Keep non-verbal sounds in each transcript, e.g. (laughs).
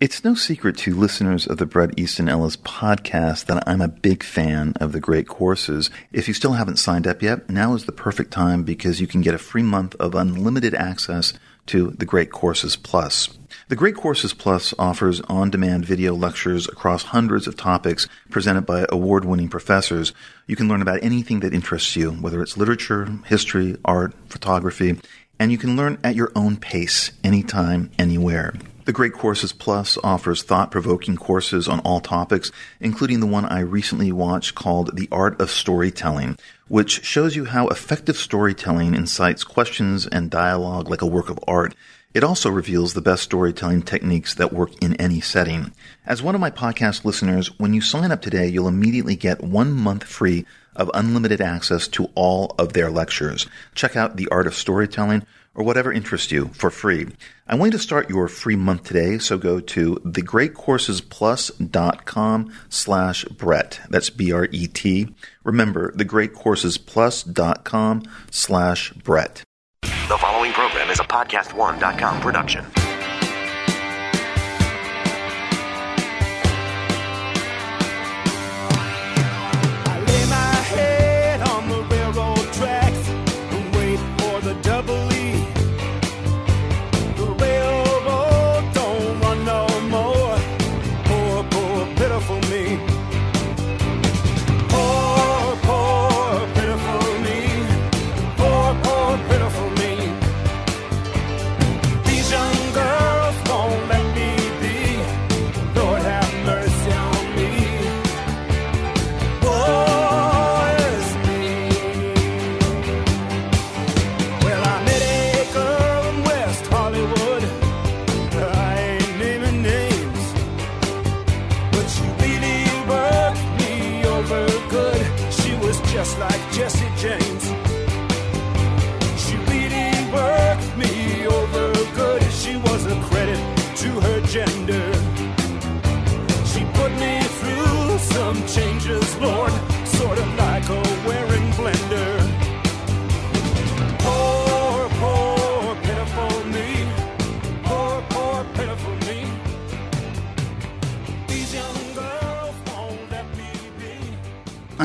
It's no secret to listeners of the Bret Easton Ellis podcast that I'm a big fan of the great courses. If you still haven't signed up yet, now is the perfect time because you can get a free month of unlimited access to the Great Courses Plus. The Great Courses Plus offers on demand video lectures across hundreds of topics presented by award winning professors. You can learn about anything that interests you, whether it's literature, history, art, photography, and you can learn at your own pace, anytime, anywhere. The Great Courses Plus offers thought provoking courses on all topics, including the one I recently watched called The Art of Storytelling, which shows you how effective storytelling incites questions and dialogue like a work of art. It also reveals the best storytelling techniques that work in any setting. As one of my podcast listeners, when you sign up today, you'll immediately get one month free of unlimited access to all of their lectures. Check out The Art of Storytelling or whatever interests you for free. I'm going to start your free month today, so go to thegreatcoursesplus.com slash Bret. That's B-R-E-T. Remember, thegreatcoursesplus.com slash Bret. The following program is a podcast1.com production.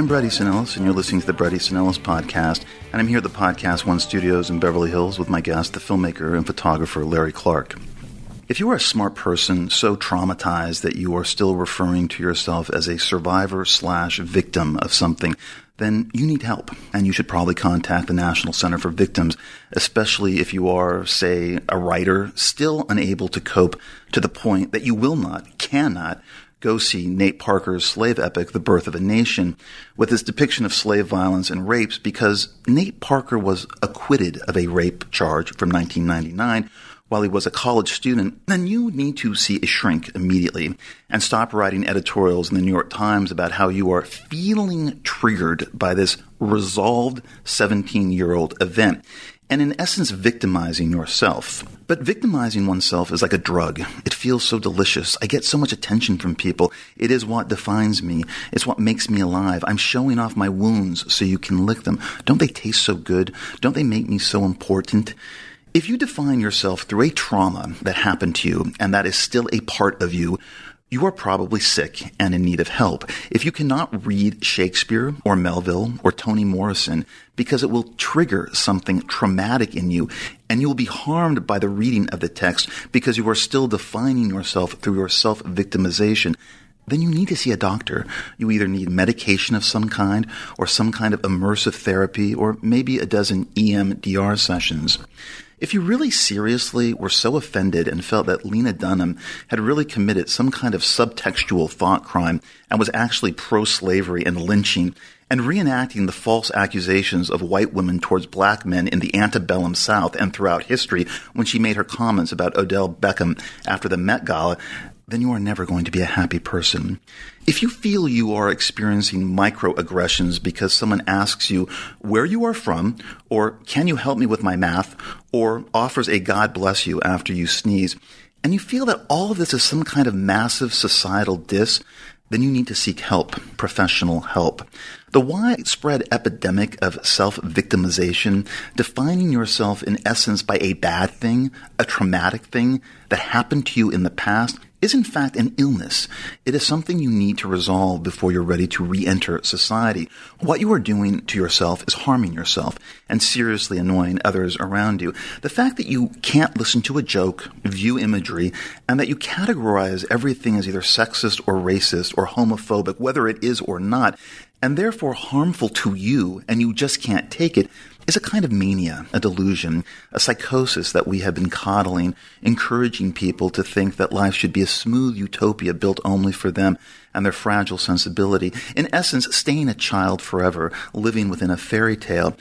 I'm Bret Easton Ellis, and you're listening to the Bret Easton Ellis podcast. And I'm here at the Podcast One Studios in Beverly Hills with my guest, the filmmaker and photographer Larry Clark. If you are a smart person so traumatized that you are still referring to yourself as a survivor slash victim of something, then you need help, and you should probably contact the National Center for Victims, especially if you are, say, a writer still unable to cope to the point that you will not, cannot go see Nate Parker's slave epic, The Birth of a Nation, with its depiction of slave violence and rapes because Nate Parker was acquitted of a rape charge from 1999 while he was a college student, then you need to see a shrink immediately and stop writing editorials in the New York Times about how you are feeling triggered by this resolved 17 year old event and in essence victimizing yourself. But victimizing oneself is like a drug. It feels so delicious. I get so much attention from people. It is what defines me. It's what makes me alive. I'm showing off my wounds so you can lick them. Don't they taste so good? Don't they make me so important? If you define yourself through a trauma that happened to you and that is still a part of you, you are probably sick and in need of help. If you cannot read Shakespeare or Melville or Toni Morrison because it will trigger something traumatic in you and you will be harmed by the reading of the text because you are still defining yourself through your self-victimization, then you need to see a doctor. You either need medication of some kind or some kind of immersive therapy or maybe a dozen EMDR sessions. If you really seriously were so offended and felt that Lena Dunham had really committed some kind of subtextual thought crime and was actually pro-slavery and lynching and reenacting the false accusations of white women towards black men in the antebellum South and throughout history when she made her comments about Odell Beckham after the Met Gala, then you are never going to be a happy person. If you feel you are experiencing microaggressions because someone asks you where you are from, or can you help me with my math, or offers a God bless you after you sneeze, and you feel that all of this is some kind of massive societal diss, then you need to seek help, professional help. The widespread epidemic of self-victimization, defining yourself in essence by a bad thing, a traumatic thing that happened to you in the past, is in fact an illness. It is something you need to resolve before you're ready to re-enter society. What you are doing to yourself is harming yourself and seriously annoying others around you. The fact that you can't listen to a joke, view imagery, and that you categorize everything as either sexist or racist or homophobic, whether it is or not, and therefore harmful to you, and you just can't take it, is a kind of mania, a delusion, a psychosis that we have been coddling, encouraging people to think that life should be a smooth utopia built only for them and their fragile sensibility. In essence, staying a child forever, living within a fairy tale.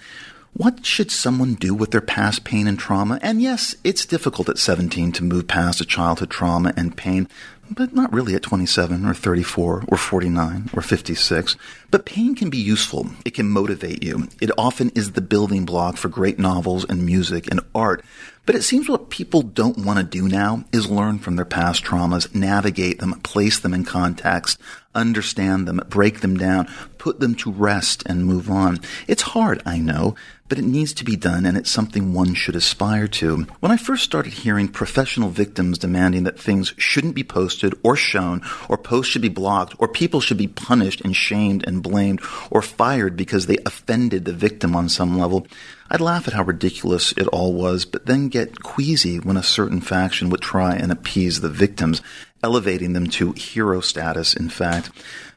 What should someone do with their past pain and trauma? And yes, it's difficult at 17 to move past a childhood trauma and pain, but not really at 27 or 34 or 49 or 56. But pain can be useful. It can motivate you. It often is the building block for great novels and music and art. But it seems what people don't want to do now is learn from their past traumas, navigate them, place them in context, understand them, break them down, put them to rest, and move on. It's hard, I know, but it needs to be done, and it's something one should aspire to. When I first started hearing professional victims demanding that things shouldn't be posted or shown, or posts should be blocked, or people should be punished and shamed and blamed, or fired because they offended the victim on some level, I'd laugh at how ridiculous it all was, but then get queasy when a certain faction would try and appease the victims, elevating them to hero status, in fact.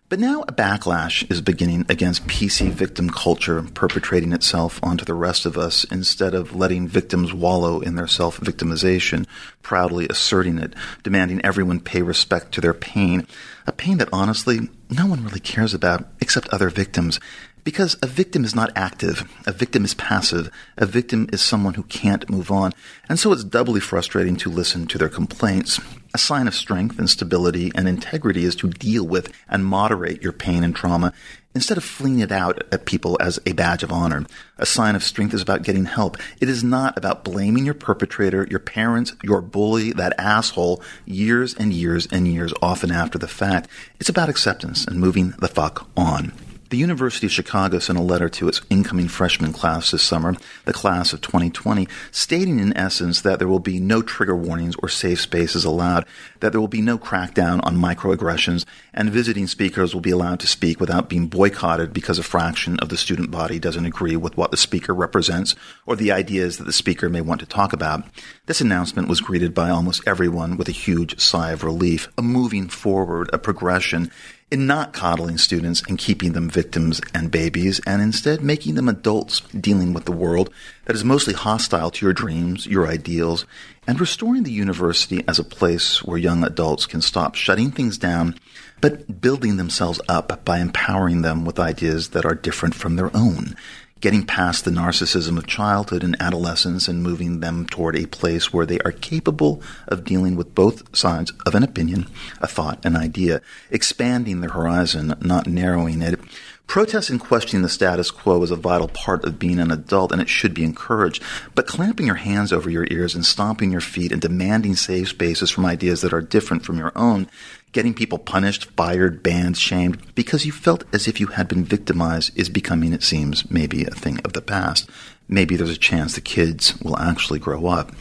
But now a backlash is beginning against PC victim culture perpetrating itself onto the rest of us instead of letting victims wallow in their self victimization, proudly asserting it, demanding everyone pay respect to their pain. A pain that honestly no one really cares about except other victims. Because a victim is not active, a victim is passive, a victim is someone who can't move on, and so it's doubly frustrating to listen to their complaints. A sign of strength and stability and integrity is to deal with and moderate your pain and trauma instead of flinging it out at people as a badge of honor. A sign of strength is about getting help. It is not about blaming your perpetrator, your parents, your bully, that asshole, years and years and years often after the fact. It's about acceptance and moving the fuck on. The University of Chicago sent a letter to its incoming freshman class this summer, the class of 2020, stating in essence that there will be no trigger warnings or safe spaces allowed, that there will be no crackdown on microaggressions, and visiting speakers will be allowed to speak without being boycotted because a fraction of the student body doesn't agree with what the speaker represents or the ideas that the speaker may want to talk about. This announcement was greeted by almost everyone with a huge sigh of relief, a moving forward, a progression, in not coddling students and keeping them victims and babies, and instead making them adults dealing with the world that is mostly hostile to your dreams, your ideals, and restoring the university as a place where young adults can stop shutting things down, but building themselves up by empowering them with ideas that are different from their own getting past the narcissism of childhood and adolescence and moving them toward a place where they are capable of dealing with both sides of an opinion, a thought, an idea, expanding their horizon, not narrowing it. Protest and questioning the status quo is a vital part of being an adult and it should be encouraged. But clamping your hands over your ears and stomping your feet and demanding safe spaces from ideas that are different from your own getting people punished, fired, banned, shamed because you felt as if you had been victimized is becoming, it seems, maybe a thing of the past. Maybe there's a chance the kids will actually grow up.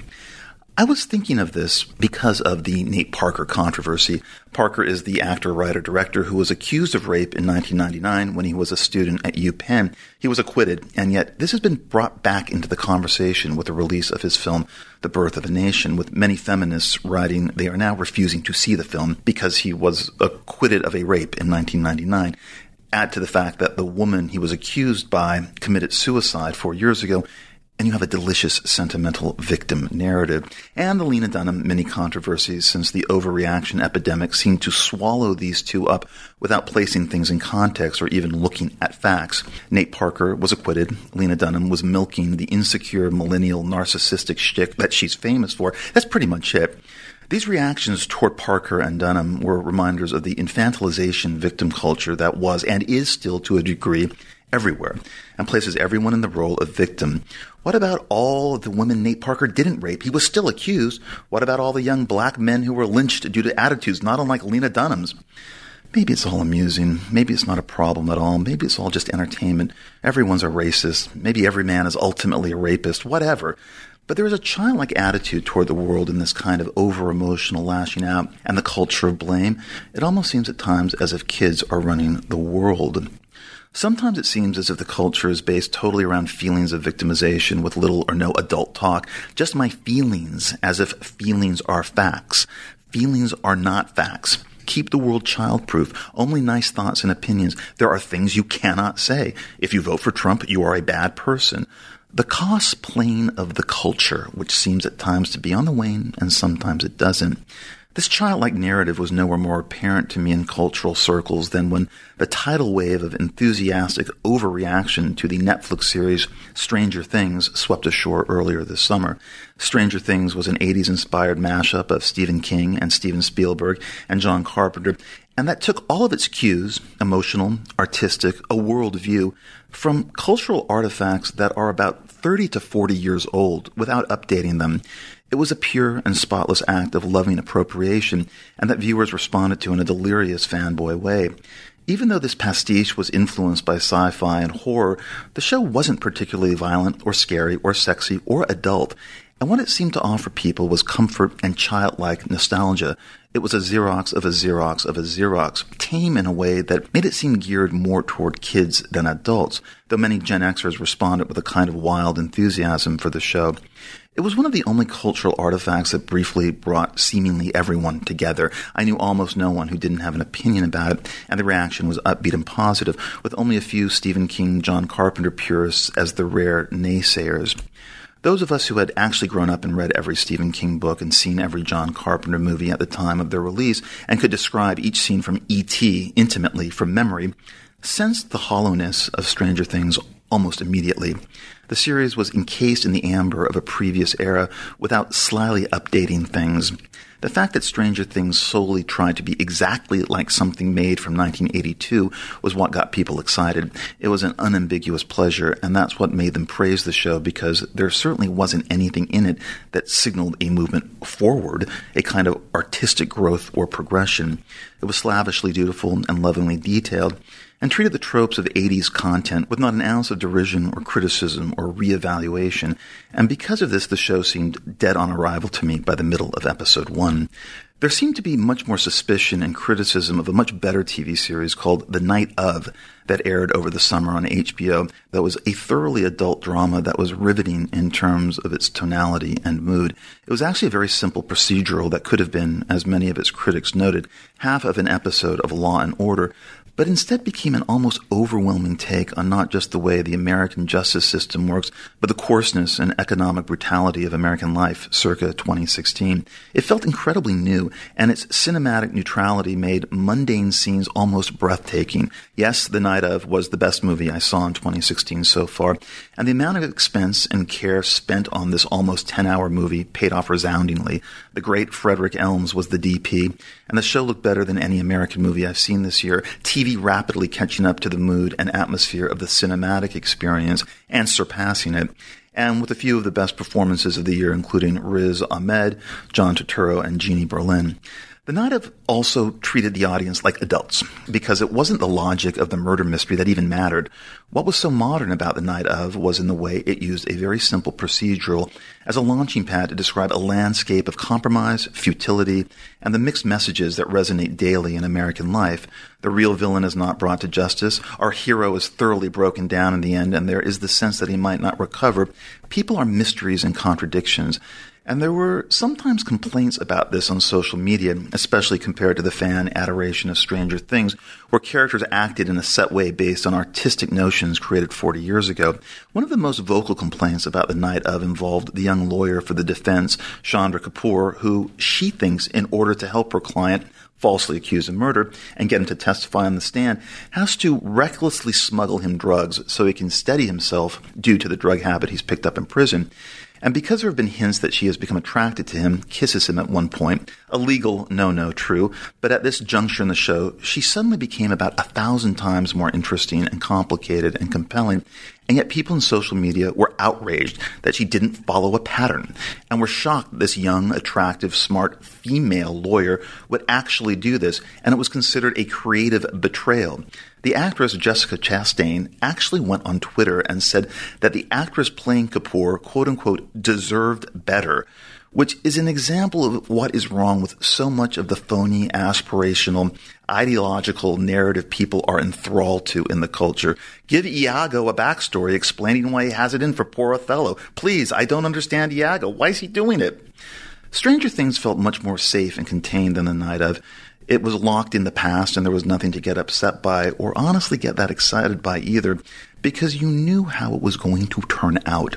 I was thinking of this because of the Nate Parker controversy. Parker is the actor, writer, director who was accused of rape in 1999 when he was a student at UPenn. He was acquitted, and yet this has been brought back into the conversation with the release of his film, The Birth of a Nation, with many feminists writing they are now refusing to see the film because he was acquitted of a rape in 1999 add to the fact that the woman he was accused by committed suicide four years ago, and you have a delicious sentimental victim narrative. And the Lena Dunham mini controversies, since the overreaction epidemic seemed to swallow these two up without placing things in context or even looking at facts. Nate Parker was acquitted. Lena Dunham was milking the insecure millennial narcissistic shtick that she's famous for. That's pretty much it. These reactions toward Parker and Dunham were reminders of the infantilization victim culture that was and is still to a degree everywhere and places everyone in the role of victim. What about all the women Nate Parker didn't rape? He was still accused. What about all the young black men who were lynched due to attitudes not unlike Lena Dunham's? Maybe it's all amusing. Maybe it's not a problem at all. Maybe it's all just entertainment. Everyone's a racist. Maybe every man is ultimately a rapist. Whatever. But there is a childlike attitude toward the world in this kind of over emotional lashing out and the culture of blame. It almost seems at times as if kids are running the world. Sometimes it seems as if the culture is based totally around feelings of victimization with little or no adult talk. Just my feelings, as if feelings are facts. Feelings are not facts. Keep the world childproof. Only nice thoughts and opinions. There are things you cannot say. If you vote for Trump, you are a bad person. The cost plane of the culture, which seems at times to be on the wane and sometimes it doesn't. This childlike narrative was nowhere more apparent to me in cultural circles than when the tidal wave of enthusiastic overreaction to the Netflix series Stranger Things swept ashore earlier this summer. Stranger Things was an 80s inspired mashup of Stephen King and Steven Spielberg and John Carpenter, and that took all of its cues, emotional, artistic, a worldview, from cultural artifacts that are about 30 to 40 years old without updating them. It was a pure and spotless act of loving appropriation, and that viewers responded to in a delirious fanboy way. Even though this pastiche was influenced by sci fi and horror, the show wasn't particularly violent or scary or sexy or adult, and what it seemed to offer people was comfort and childlike nostalgia. It was a Xerox of a Xerox of a Xerox, tame in a way that made it seem geared more toward kids than adults, though many Gen Xers responded with a kind of wild enthusiasm for the show. It was one of the only cultural artifacts that briefly brought seemingly everyone together. I knew almost no one who didn't have an opinion about it, and the reaction was upbeat and positive, with only a few Stephen King, John Carpenter purists as the rare naysayers. Those of us who had actually grown up and read every Stephen King book and seen every John Carpenter movie at the time of their release and could describe each scene from E.T. intimately from memory sensed the hollowness of Stranger Things almost immediately. The series was encased in the amber of a previous era without slyly updating things. The fact that Stranger Things solely tried to be exactly like something made from 1982 was what got people excited. It was an unambiguous pleasure, and that's what made them praise the show because there certainly wasn't anything in it that signaled a movement forward, a kind of artistic growth or progression. It was slavishly dutiful and lovingly detailed and treated the tropes of 80s content with not an ounce of derision or criticism or reevaluation, and because of this, the show seemed dead on arrival to me by the middle of episode one. There seemed to be much more suspicion and criticism of a much better TV series called The Night of that aired over the summer on HBO that was a thoroughly adult drama that was riveting in terms of its tonality and mood. It was actually a very simple procedural that could have been, as many of its critics noted, half of an episode of Law and Order, but instead became an almost overwhelming take on not just the way the American justice system works, but the coarseness and economic brutality of American life circa 2016. It felt incredibly new, and its cinematic neutrality made mundane scenes almost breathtaking. Yes, The Night of was the best movie I saw in 2016 so far, and the amount of expense and care spent on this almost 10 hour movie paid off resoundingly. The great Frederick Elmes was the DP, and the show looked better than any American movie I've seen this year. TV rapidly catching up to the mood and atmosphere of the cinematic experience and surpassing it. And with a few of the best performances of the year, including Riz Ahmed, John Turturro, and Jeannie Berlin. The Night of also treated the audience like adults because it wasn't the logic of the murder mystery that even mattered. What was so modern about The Night of was in the way it used a very simple procedural as a launching pad to describe a landscape of compromise, futility, and the mixed messages that resonate daily in American life. The real villain is not brought to justice. Our hero is thoroughly broken down in the end, and there is the sense that he might not recover. People are mysteries and contradictions. And there were sometimes complaints about this on social media, especially compared to the fan adoration of Stranger Things, where characters acted in a set way based on artistic notions created 40 years ago. One of the most vocal complaints about the night of involved the young lawyer for the defense, Chandra Kapoor, who she thinks, in order to help her client, falsely accused of murder and get him to testify on the stand, has to recklessly smuggle him drugs so he can steady himself due to the drug habit he's picked up in prison. And because there have been hints that she has become attracted to him, kisses him at one point, a legal no-no true, but at this juncture in the show, she suddenly became about a thousand times more interesting and complicated and compelling. And yet people in social media were outraged that she didn't follow a pattern and were shocked that this young, attractive, smart female lawyer would actually do this. And it was considered a creative betrayal. The actress Jessica Chastain actually went on Twitter and said that the actress playing Kapoor, quote unquote, deserved better, which is an example of what is wrong with so much of the phony, aspirational, ideological narrative people are enthralled to in the culture. Give Iago a backstory explaining why he has it in for poor Othello. Please, I don't understand Iago. Why is he doing it? Stranger Things felt much more safe and contained than the night of. It was locked in the past and there was nothing to get upset by or honestly get that excited by either because you knew how it was going to turn out.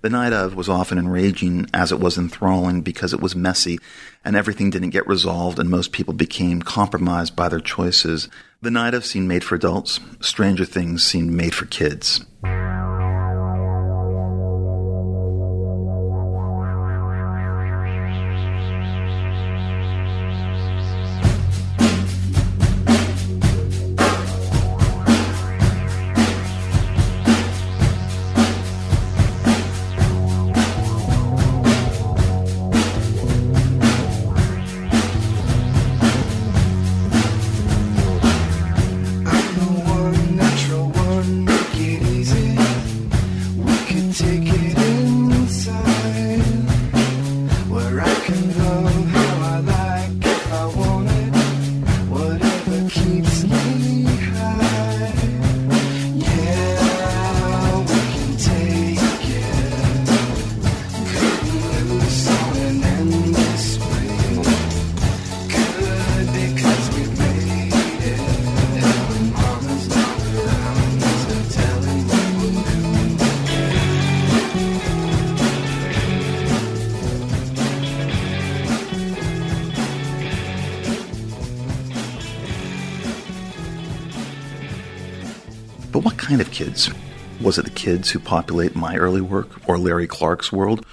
The night of was often enraging as it was enthralling because it was messy and everything didn't get resolved and most people became compromised by their choices. The night of seemed made for adults. Stranger Things seemed made for kids. Kind of kids? Was it the kids who populate my early work or Larry Clark's world?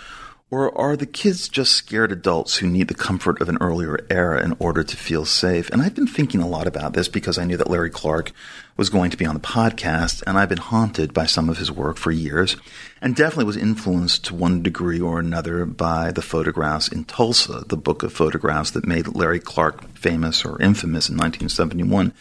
Or are the kids just scared adults who need the comfort of an earlier era in order to feel safe? And I've been thinking a lot about this because I knew that Larry Clark was going to be on the podcast, and I've been haunted by some of his work for years, and definitely was influenced to one degree or another by the photographs in Tulsa, the book of photographs that made Larry Clark famous or infamous in 1971.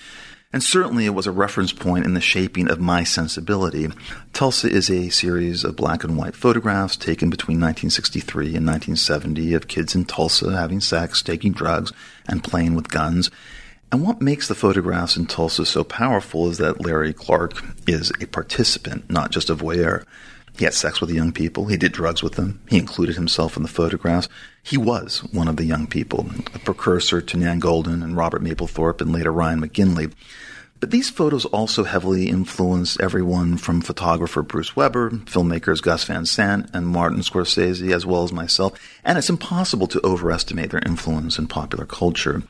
And certainly it was a reference point in the shaping of my sensibility. Tulsa is a series of black and white photographs taken between 1963 and 1970 of kids in Tulsa having sex, taking drugs, and playing with guns. And what makes the photographs in Tulsa so powerful is that Larry Clark is a participant, not just a voyeur. He had sex with the young people. He did drugs with them. He included himself in the photographs. He was one of the young people, a precursor to Nan Goldin and Robert Mapplethorpe and later Ryan McGinley. But these photos also heavily influenced everyone from photographer Bruce Weber, filmmakers Gus Van Sant and Martin Scorsese, as well as myself, and it's impossible to overestimate their influence in popular culture.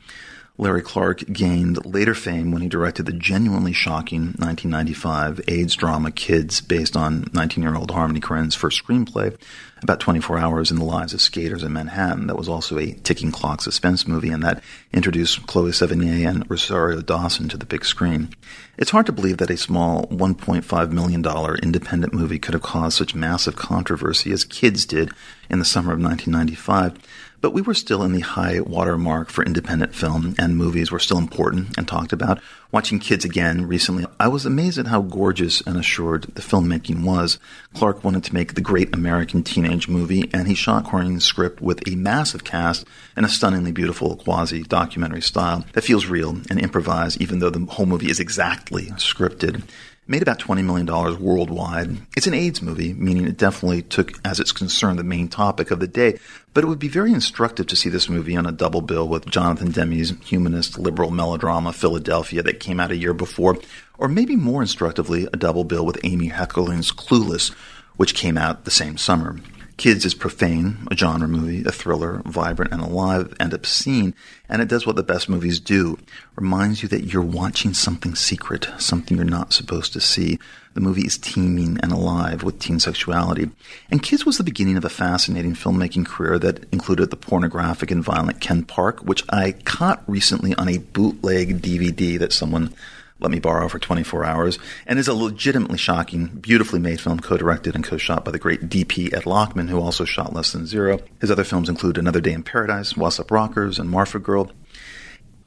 Larry Clark gained later fame when he directed the genuinely shocking 1995 AIDS drama Kids, based on 19 year old Harmony Korine's first screenplay, about 24 hours in the lives of skaters in Manhattan. That was also a ticking clock suspense movie, and that introduced Chloe Sevigny and Rosario Dawson to the big screen. It's hard to believe that a small $1.5 million independent movie could have caused such massive controversy as Kids did in the summer of 1995. But we were still in the high watermark for independent film, and movies were still important and talked about. Watching Kids again recently, I was amazed at how gorgeous and assured the filmmaking was. Clark wanted to make the great American teenage movie, and he shot Korine's script with a massive cast and a stunningly beautiful quasi documentary style that feels real and improvised, even though the whole movie is exactly scripted made about $20 million worldwide. It's an AIDS movie, meaning it definitely took as its concern the main topic of the day, but it would be very instructive to see this movie on a double bill with Jonathan Demme's humanist liberal melodrama Philadelphia that came out a year before, or maybe more instructively, a double bill with Amy Heckerling's Clueless, which came out the same summer. Kids is profane, a genre movie, a thriller, vibrant and alive, and obscene, and it does what the best movies do. Reminds you that you're watching something secret, something you're not supposed to see. The movie is teeming and alive with teen sexuality. And Kids was the beginning of a fascinating filmmaking career that included the pornographic and violent Ken Park, which I caught recently on a bootleg DVD that someone let me borrow for 24 hours, and is a legitimately shocking, beautifully made film co-directed and co-shot by the great DP Ed Lachman, who also shot Less Than Zero. His other films include Another Day in Paradise, What's Up Rockers, and Marfa Girl.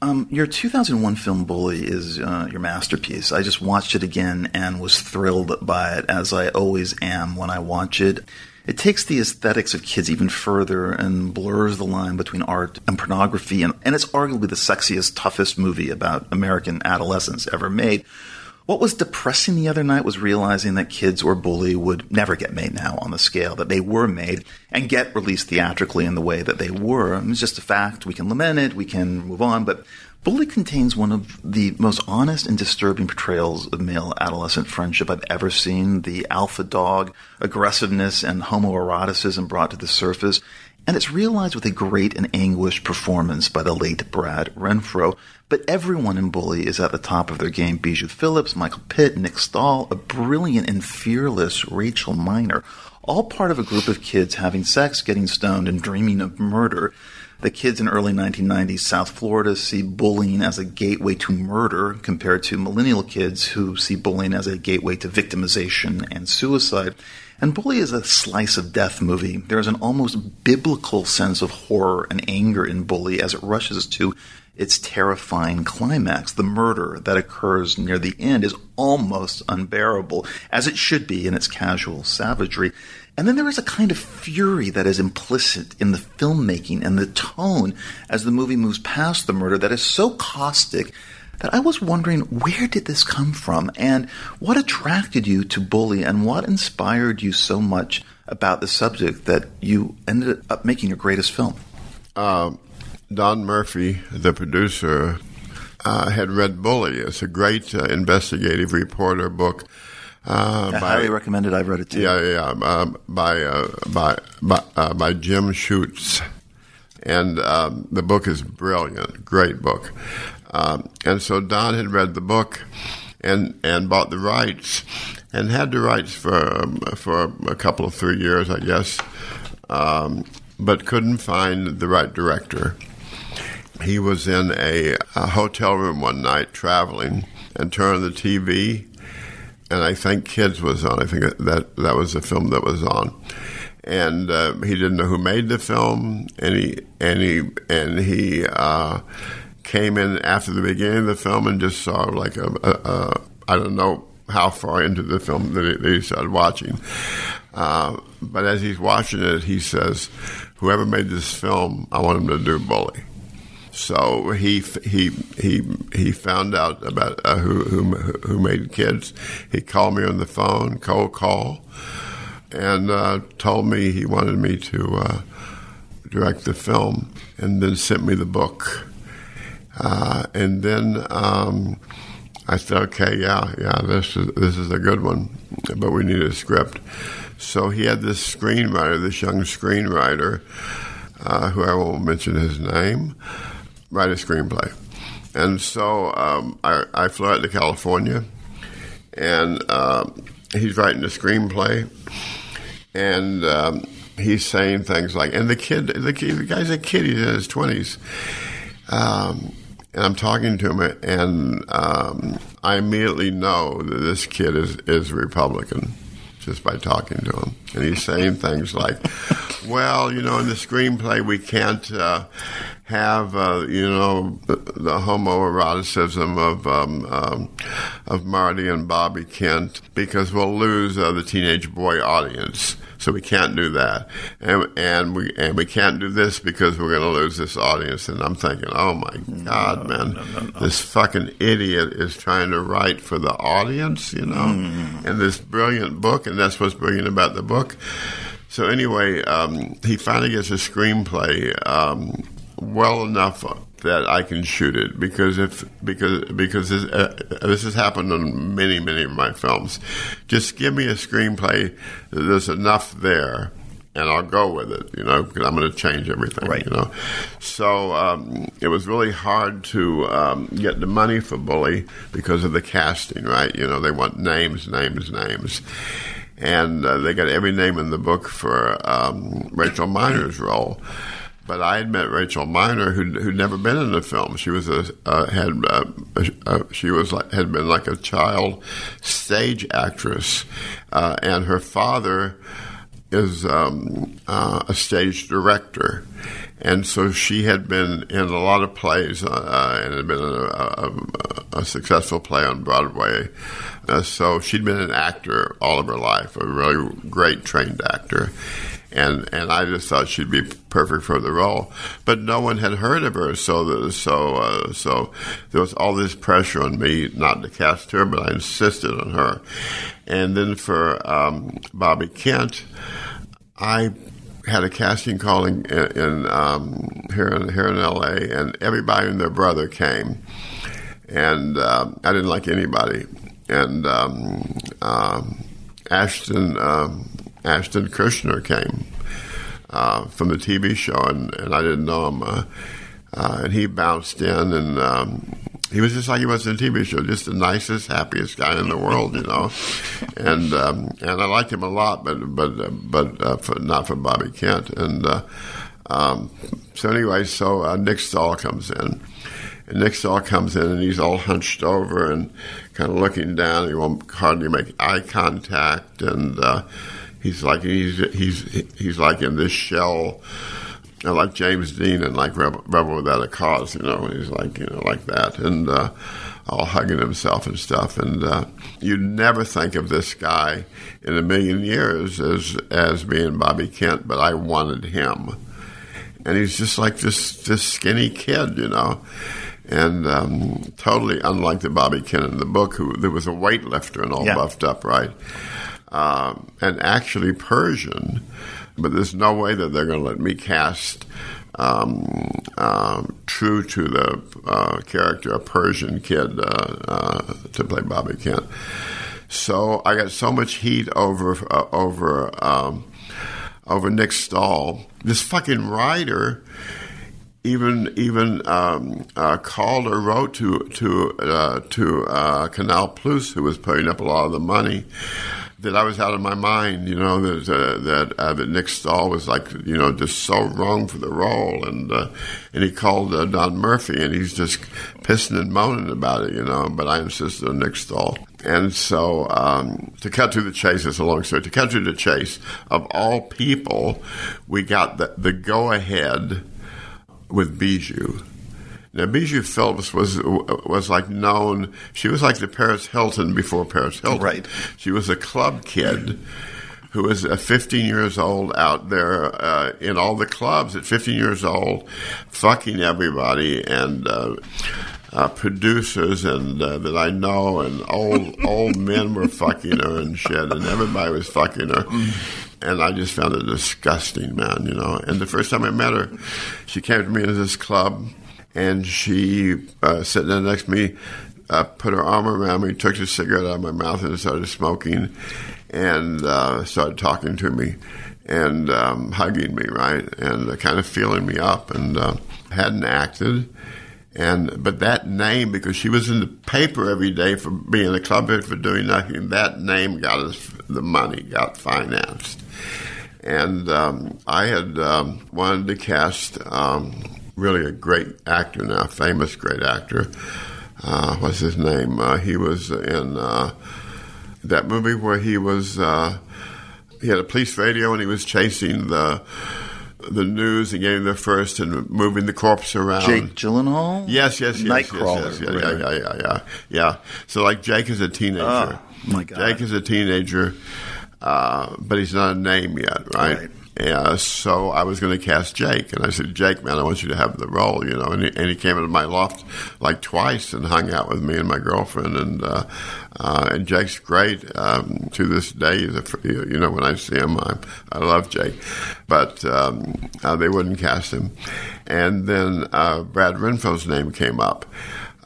Um, your 2001 film Bully is uh, your masterpiece. I just watched it again and was thrilled by it, as I always am when I watch it. It takes the aesthetics of kids even further and blurs the line between art and pornography, and, and it's arguably the sexiest, toughest movie about American adolescence ever made. What was depressing the other night was realizing that Kids or Bully would never get made now on the scale that they were made and get released theatrically in the way that they were. It's just a fact. We can lament it, we can move on, but Bully contains one of the most honest and disturbing portrayals of male adolescent friendship I've ever seen. The alpha dog, aggressiveness, and homoeroticism brought to the surface. And it's realized with a great and anguished performance by the late Brad Renfro. But everyone in Bully is at the top of their game. Bijou Phillips, Michael Pitt, Nick Stahl, a brilliant and fearless Rachel Miner. All part of a group of kids having sex, getting stoned, and dreaming of murder. The kids in early 1990s South Florida see bullying as a gateway to murder compared to millennial kids who see bullying as a gateway to victimization and suicide. And Bully is a slice of death movie. There is an almost biblical sense of horror and anger in Bully as it rushes to its terrifying climax. The murder that occurs near the end is almost unbearable, as it should be in its casual savagery. And then there is a kind of fury that is implicit in the filmmaking and the tone as the movie moves past the murder that is so caustic that I was wondering where did this come from and what attracted you to Bully and what inspired you so much about the subject that you ended up making your greatest film? Uh, Don Murphy, the producer, uh, had read Bully. It's a great uh, investigative reporter book. Uh, I highly recommend it. I've read it too. Yeah, yeah, um, by uh, by by, uh, by Jim Schutze, and um, the book is brilliant, great book. Um, and so Don had read the book, and and bought the rights, and had the rights for um, for a couple of three years, I guess, um, but couldn't find the right director. He was in a, a hotel room one night traveling and turned the TV and I think Kids was on. I think that that was the film that was on, and uh, he didn't know who made the film, and he and he and he uh, came in after the beginning of the film and just saw like a, a, a I don't know how far into the film that he, that he started watching, uh, but as he's watching it, he says, "Whoever made this film, I want him to do Bully." So he he he he found out about uh, who, who who made kids. He called me on the phone, cold call, and uh, told me he wanted me to uh, direct the film, and then sent me the book. Uh, and then um, I said, "Okay, yeah, yeah, this is this is a good one, but we need a script." So he had this screenwriter, this young screenwriter, uh, who I won't mention his name write a screenplay. And so um, I, I, flew out to California, and um, he's writing a screenplay, and um, he's saying things like, and the kid, the, kid, the guy's a kid, he's in his 20s. Um, and I'm talking to him, and um, I immediately know that this kid is, is Republican just by talking to him. And he's saying things like, well, you know, in the screenplay, we can't uh, have, uh, you know, the, the homoeroticism of um, um, of Marty and Bobby Kent because we'll lose uh, the teenage boy audience. So we can't do that, and and we and we can't do this because we're going to lose this audience. And I'm thinking, oh my god, No, man, no, no, this fucking idiot is trying to write for the audience, you know, Mm. and this brilliant book, and that's what's brilliant about the book. So anyway, um, he finally gets a screenplay um, well enough that I can shoot it because if because because this, uh, this has happened on many many of my films. Just give me a screenplay. There's enough there. And I'll go with it, you know, because I'm going to change everything, Right. you know. So um, it was really hard to um, get the money for Bully because of the casting, right? You know, they want names, names, names and uh, they got every name in the book for um, Rachel Miner's role. But I had met Rachel Miner, who'd, who'd never been in a film. She was a uh, had uh, she was like, had been like a child stage actress, uh, and her father is um, uh, a stage director, and so she had been in a lot of plays uh, and had been a, a, a successful play on Broadway. Uh, so she'd been an actor all of her life, a really great trained actor. And and I just thought she'd be perfect for the role, but no one had heard of her. So the, so uh, so there was all this pressure on me not to cast her, but I insisted on her. And then for um, Bobby Kent, I had a casting call in, in um, here in here in L.A. and everybody and their brother came, and um, I didn't like anybody. And um, um, Ashton um, Ashton Kushner came uh, from the TV show, and, and I didn't know him. Uh, uh, and he bounced in, and um, he was just like he was in the TV show, just the nicest, happiest guy in the world, you know. And um, and I liked him a lot, but but uh, but uh, for, not for Bobby Kent. And uh, um, so anyway, so uh, Nick Stahl comes in. And Nick Stahl comes in and he's all hunched over and kind of looking down. He won't hardly make eye contact, and uh, he's like he's he's he's like in this shell, like James Dean and like Rebel, Without a Cause. You know, he's like you know like that, and uh, all hugging himself and stuff. And uh, you'd never think of this guy in a million years as as being Bobby Kent, but I wanted him and he's just like this this skinny kid, you know, and um, totally unlike the Bobby Kent in the book, who there was a weightlifter and all Yeah. buffed up, right? Um, and actually Persian, but there's no way that they're going to let me cast. Um, um, true to the uh, character, a Persian kid uh, uh, to play Bobby Kent. So I got so much heat over uh, over um, over Nick Stahl. This fucking writer even even um, uh, called or wrote to to uh, to uh, Canal Plus, who was putting up a lot of the money. That I was out of my mind, you know. That uh, that that Nick Stahl was like, you know, just so wrong for the role, and uh, and he called uh, Don Murphy, and he's just pissing and moaning about it, you know. But I insisted on Nick Stahl, and so um, to cut to the chase, it's a long story. To cut to the chase, of all people, we got the the go ahead with Bijou. Now, Bijou Phillips was was like known. She was like the Paris Hilton before Paris Hilton. Right. She was a club kid who was uh, 15 years old out there uh, in all the clubs at 15 years old, fucking everybody and. Uh, uh, producers and uh, that I know and old old men were fucking her and shit and everybody was fucking her and I just found it disgusting, man. You know. And the first time I met her, she came to me in this club, and she uh, sat down next to me, uh, put her arm around me, took the cigarette out of my mouth, and started smoking, and uh, started talking to me, and um, hugging me, right, and uh, kind of feeling me up, and uh, hadn't acted. And but that name, because she was in the paper every day for being a club head for doing nothing, that name got us the money, got financed. And um, I had um, wanted to cast um, really a great actor now, famous great actor. Uh, what's his name? Uh, he was in uh, that movie where he was. Uh, he had a police radio and he was chasing the the news and getting there first and moving the corpse around. Jake Gyllenhaal. Yes, yes, yes, Nightcrawler. yes, yes, yeah, yeah, yeah, yeah, yeah, yeah. So like Jake is a teenager. Oh, my God. Jake is a teenager, uh, but he's not a name yet, right? Right. Yeah, so I was going to cast Jake, and I said, Jake, man, I want you to have the role, you know. And he, and he came into my loft like twice and hung out with me and my girlfriend, and uh, uh, and Jake's great um, to this day. A, you know, when I see him, I, I love Jake, but um, uh, they wouldn't cast him. And then uh, Brad Renfro's name came up.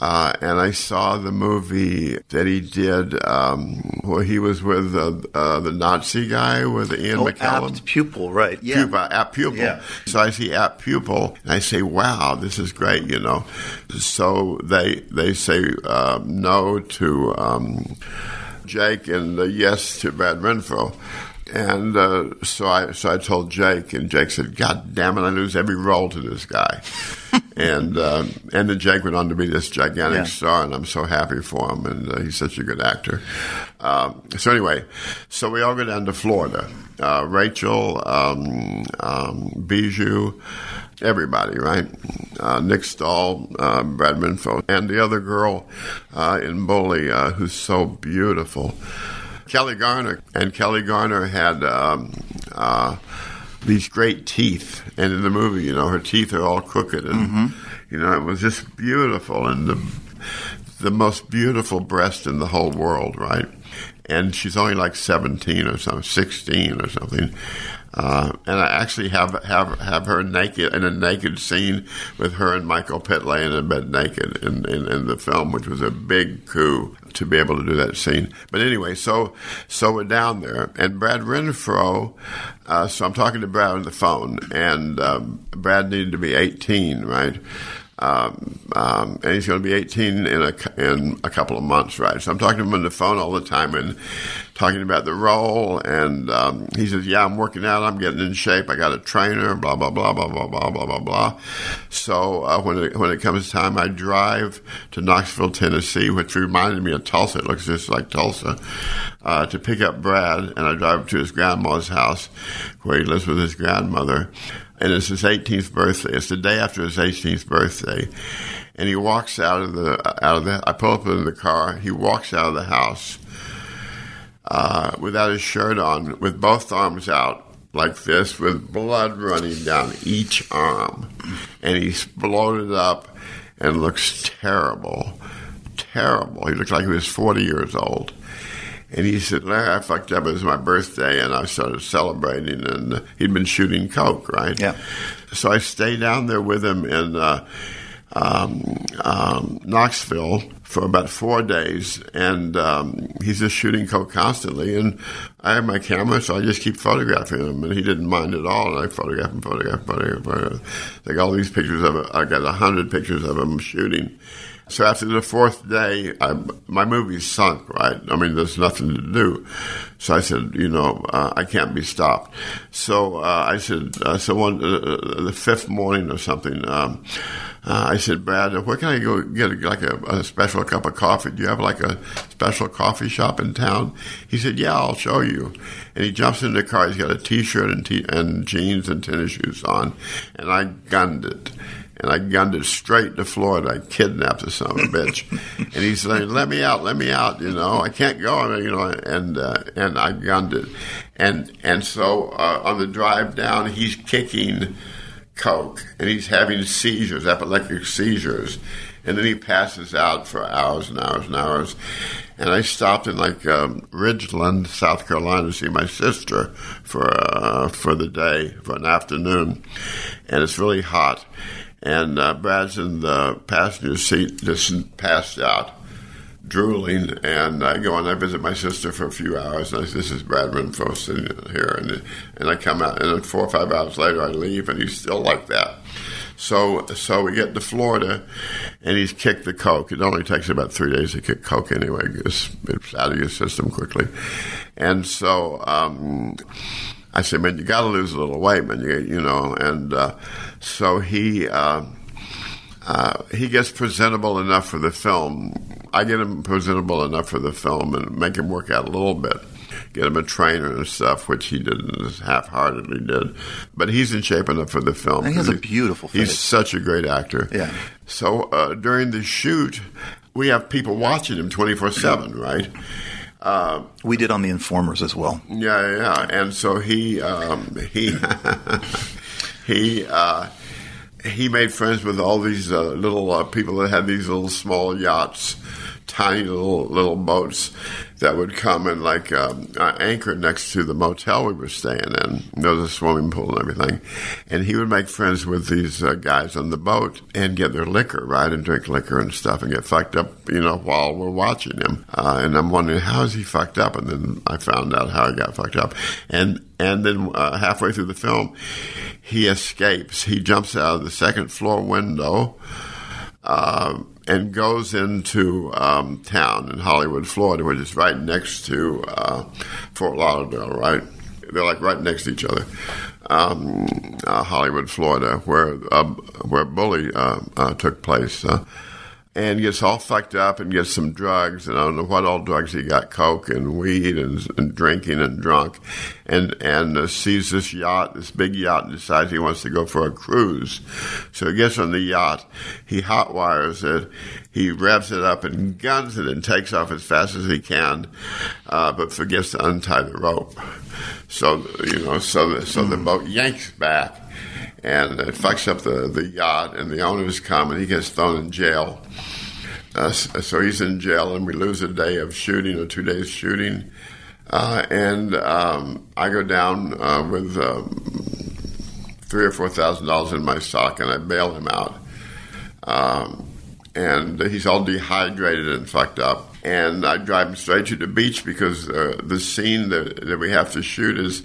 Uh, and I saw the movie that he did um, where he was with uh, uh, the Nazi guy with Ian Oh, McKellen. apt pupil, right? Yeah. Pupil, apt pupil. Yeah. So I see apt pupil, and I say, "Wow, this is great," you know. So they they say um, no to um, Jake and uh, yes to Brad Renfro. And uh, so I so I told Jake, and Jake said, "God damn it, I lose every role to this guy." (laughs) and um, and then Jake went on to be this gigantic Yeah. star, and I'm so happy for him. And uh, he's such a good actor. Um, so anyway, so we all go down to Florida. Uh, Rachel, um, um, Bijou, everybody, right? Uh, Nick Stahl, uh, Brad Renfro, and the other girl uh, in Bully uh, who's so beautiful. Kelli Garner. And Kelli Garner had um, uh, these great teeth. And in the movie, you know, her teeth are all crooked. And, you know, it was just beautiful. And the, the most beautiful breast in the whole world, right? And she's only like 17 or something, 16 or something. Uh, and I actually have, have have her naked in a naked scene with her and Michael Pitt laying in bed naked in, in, in the film, which was a big coup to be able to do that scene. But anyway, so so we're down there, and Brad Renfro. Uh, so I'm talking to Brad on the phone, and um, Brad needed to be 18, right? Um, um, and he's going to be 18 in a, in a couple of months, right? So I'm talking to him on the phone all the time and talking about the role. And um, he says, "Yeah, I'm working out. I'm getting in shape. I got a trainer. Blah blah blah blah blah blah blah blah blah." So uh, when it, when it comes time, I drive to Knoxville, Tennessee, which reminded me of Tulsa. It looks just like Tulsa. Uh, to pick up Brad, and I drive to his grandma's house, where he lives with his grandmother and it's his 18th birthday. It's the day after his 18th birthday, and he walks out of the out of the. I pull up in the car. He walks out of the house uh, without his shirt on, with both arms out like this, with blood running down each arm, and he's bloated up and looks terrible, terrible. He looks like he was 40 years old. And he said, Larry, I fucked up. It was my birthday, and I started celebrating. And he'd been shooting coke, right? Yeah. So I stayed down there with him in uh, um, um, Knoxville for about four days, and um, he's just shooting coke constantly. And I have my camera, so I just keep photographing him, and he didn't mind at all. And I photograph him, photograph, photograph, photograph. Like all these pictures of it. I got a hundred pictures of him shooting. So after the fourth day, I, my movie's sunk, right? I mean, there's nothing to do. So I said, you know, uh, I can't be stopped. So uh, I said, uh, so one, uh, the fifth morning or something, um, uh, I said, Brad, where can I go get like a, a special cup of coffee? Do you have like a special coffee shop in town? He said, Yeah, I'll show you. And he jumps in the car. He's got a t-shirt and, t- and jeans and tennis shoes on, and I gunned it and I gunned it straight to Florida. I kidnapped the son of a bitch. (laughs) and he's saying, "Let me out, let me out." You know, I can't go. You know, and uh, and I gunned it, and and so uh, on the drive down, he's kicking coke, and he's having seizures, epileptic seizures. And then he passes out for hours and hours and hours. And I stopped in like um, Ridgeland, South Carolina, to see my sister for uh, for the day, for an afternoon. And it's really hot and uh, Brad's in the passenger seat, just passed out, drooling. And I go and I visit my sister for a few hours. And I, this is Brad Renfro sitting here, and and I come out, and then four or five hours later I leave, and he's still like that. So so we get to Florida, and he's kicked the coke. It only takes about three days to kick coke anyway. It's, it's out of your system quickly, and so. Um, I said, man, you got to lose a little weight, man. You, you know, and uh, so he uh, uh, he gets presentable enough for the film. I get him presentable enough for the film and make him work out a little bit. Get him a trainer and stuff, which he didn't half-heartedly did, but he's in shape enough for the film. And he has a beautiful He's such a great actor. Yeah. So uh, during the shoot, we have people watching him twenty four seven, right? We did on the Informers as well. Yeah, yeah, yeah. And so he um, he (laughs) he uh, he made friends with all these uh, little uh, people that had these little small yachts, tiny little little boats that would come and like um, anchor next to the motel we were staying in. There was a swimming pool and everything, and he would make friends with these uh, guys on the boat and get their liquor, right, and drink liquor and stuff, and get fucked up, you know, while we're watching him. Uh, and I'm wondering how is he fucked up, and then I found out how he got fucked up, and and then uh, halfway through the film, he escapes. He jumps out of the second floor window uh, and goes into um, town in Hollywood, Florida, which is right next to uh, Fort Lauderdale, right? They're like right next to each other. Um, uh, Hollywood, Florida, where uh, where Bully uh, uh, took place. And gets all fucked up and gets some drugs and I don't know what all drugs he got coke and weed and, and drinking and drunk and and uh, sees this yacht this big yacht and decides he wants to go for a cruise. So he gets on the yacht he hot wires it he revs it up and guns it and takes off as fast as he can uh, but forgets to untie the rope. So you know so the, so the boat yanks back and it fucks up the, the yacht, and the owners come, and he gets thrown in jail. Uh, so he's in jail, and we lose a day of shooting or two days shooting. Uh, and um, I go down uh, with um, three or four thousand dollars in my sock, and I bail him out. Um, and he's all dehydrated and fucked up. And I drive him straight to the beach because uh, the scene that, that we have to shoot is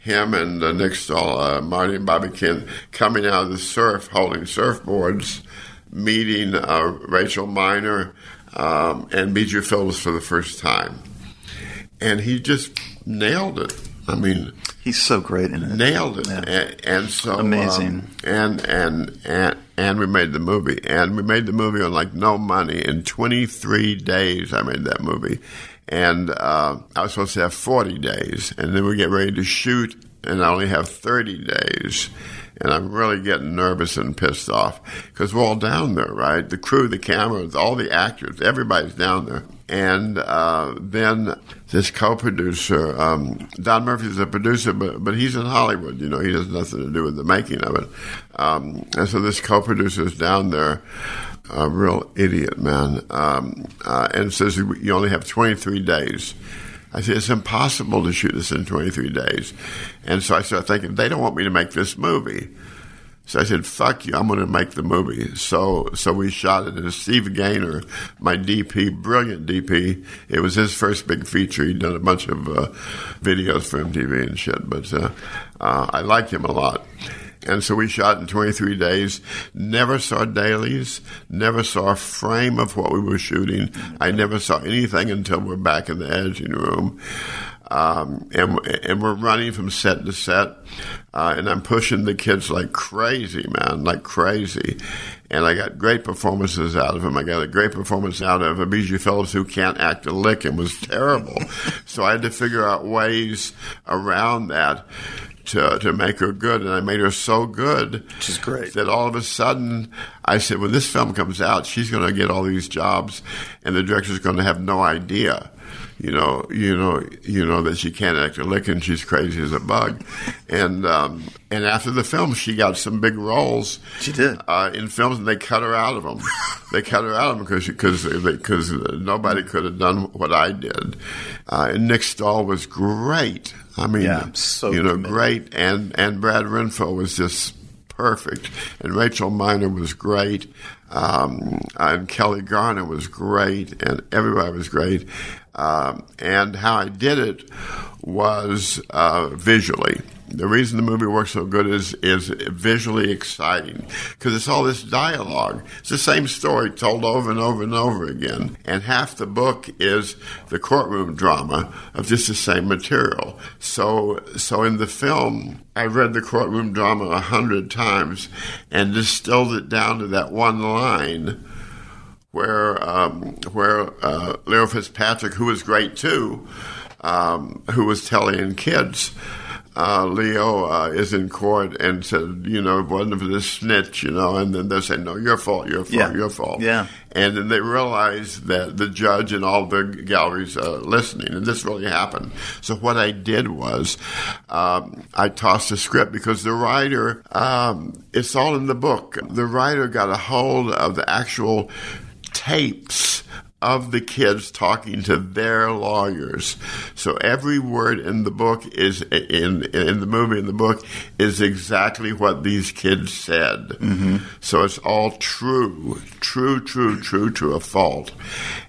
him and uh, Nick Stahl, uh, Marty and Bobby Kent coming out of the surf holding surfboards, meeting uh, Rachel Miner um, and Bijou Phillips for the first time. And he just nailed it. I mean, He's so great in it. nailed it. Yeah. And, and so Amazing. um, and and and and we made the movie, and we made the movie on like no money in 23 days. I made that movie, and uh, I was supposed to have 40 days, and then we get ready to shoot, and I only have 30 days. And I'm really getting nervous and pissed off because we're all down there, right? The crew, the cameras, all the actors, everybody's down there. And uh, then this co-producer, um, Don Murphy's a producer, but but he's in Hollywood. You know, he has nothing to do with the making of it. Um, and so this co-producer is down there, a real idiot, man, um, uh, and says you only have 23 days. I said, it's impossible to shoot this in 23 days. And so I started thinking, they don't want me to make this movie. So I said, fuck you, I'm going to make the movie. So so we shot it. And Steve Gainer, my DP, brilliant DP, it was his first big feature. He'd done a bunch of uh, videos for MTV and shit, but uh, uh, I liked him a lot. And so we shot in 23 days. Never saw dailies. Never saw a frame of what we were shooting. I never saw anything until we're back in the editing room. Um, and, and we're running from set to set. Uh, and I'm pushing the kids like crazy, man, like crazy. And I got great performances out of them. I got a great performance out of Bijou Phillips, who can't act a lick and was terrible. (laughs) so I had to figure out ways around that to, to make her good, and I made her so good. Which is great. That all of a sudden, I said, when this film comes out, she's going to get all these jobs, and the director's going to have no idea. You know, you know, you know that she can't act a lick, and she's crazy as a bug. And um, and after the film, she got some big roles. She did. uh, in films, and they cut her out of them. (laughs) they cut her out of them because because because nobody could have done what I did. Uh, and Nick Stahl was great. I mean, Yeah, so you know, committed. great, and and Brad Renfro was just perfect, and Rachel Miner was great, um, and Kelli Garner was great, and everybody was great. Um, and how I did it was uh, visually. The reason the movie works so good is is visually exciting because it's all this dialogue. It's the same story told over and over and over again, and half the book is the courtroom drama of just the same material. So, so in the film, I read the courtroom drama a hundred times and distilled it down to that one line where um, where uh, Leo Fitzpatrick, who was great too, um, who was telling kids. Uh, Leo uh, is in court and said, you know, it wasn't for this snitch, you know, and then they say, no, your fault, your fault, Yeah. your fault. Yeah. And then they realize that the judge and all the galleries are listening, and this really happened. So what I did was um, I tossed the script because the writer, um, it's all in the book. The writer got a hold of the actual tapes of the kids talking to their lawyers. So every word in the book is in in the movie in the book is exactly what these kids said. Mm-hmm. So it's all true, true, true, true to a fault.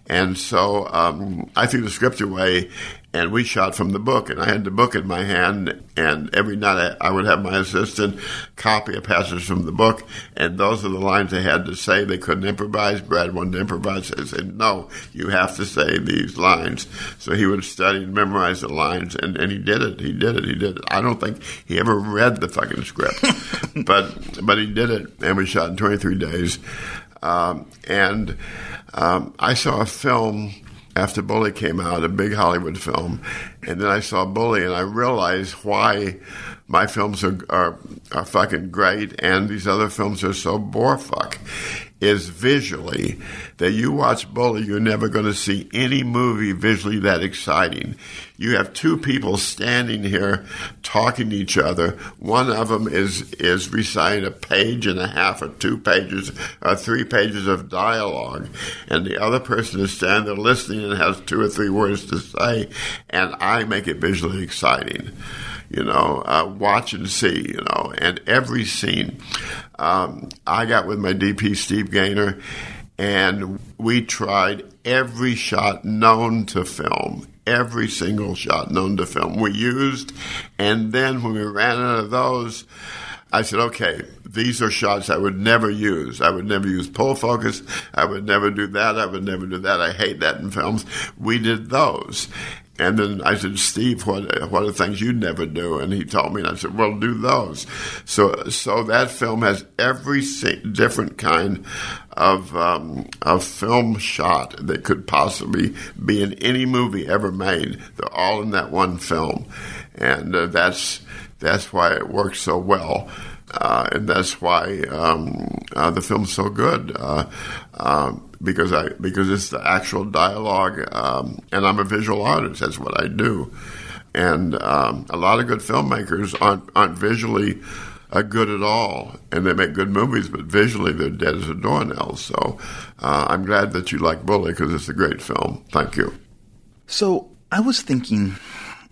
And so um, I think the scripture away, and we shot from the book. And I had the book in my hand, and every night I, I would have my assistant copy a passage from the book, and those are the lines they had to say. They couldn't improvise. Brad wanted to improvise. I said, "No, you have to say these lines." So he would study and memorize the lines, and, and he did it. He did it. He did it. I don't think he ever read the fucking script, (laughs) but but he did it, and we shot in 23 days. Um, and um, I saw a film after Bully came out, a big Hollywood film, and then I saw Bully, and I realized why my films are, are, are fucking great, and these other films are so borefuck. Is visually that you watch Bully, you're never going to see any movie visually that exciting. You have two people standing here talking to each other. One of them is is reciting a page and a half, or two pages, or three pages of dialogue, and the other person is standing there listening and has two or three words to say, and I make it visually exciting you know, uh, watch and see, you know, and every scene. Um, I got with my DP, Steve Gainer, and we tried every shot known to film, every single shot known to film. We used, and then when we ran out of those, I said, okay, these are shots I would never use. I would never use pull focus. I would never do that. I would never do that. I hate that in films. We did those. And then I said, Steve, what what are things you'd never do? And he told me, and I said, well, do those. So so that film has every different kind of um, of film shot that could possibly be in any movie ever made. They're all in that one film, and uh, that's that's why it works so well. Uh, and that's why um, uh, the film's so good. Uh, um, because I because it's the actual dialogue, um, and I'm a visual artist. That's what I do, and um, a lot of good filmmakers aren't aren't visually uh, good at all, and they make good movies, but visually they're dead as a doornail. So uh, I'm glad that you like Bully because it's a great film. Thank you. So I was thinking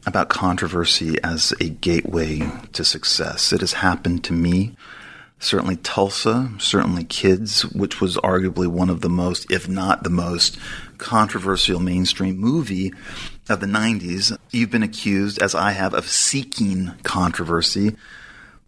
about controversy as a gateway to success. It has happened to me. Certainly Tulsa, certainly Kids, which was arguably one of the most, if not the most, controversial mainstream movie of the 90s. You've been accused, as I have, of seeking controversy.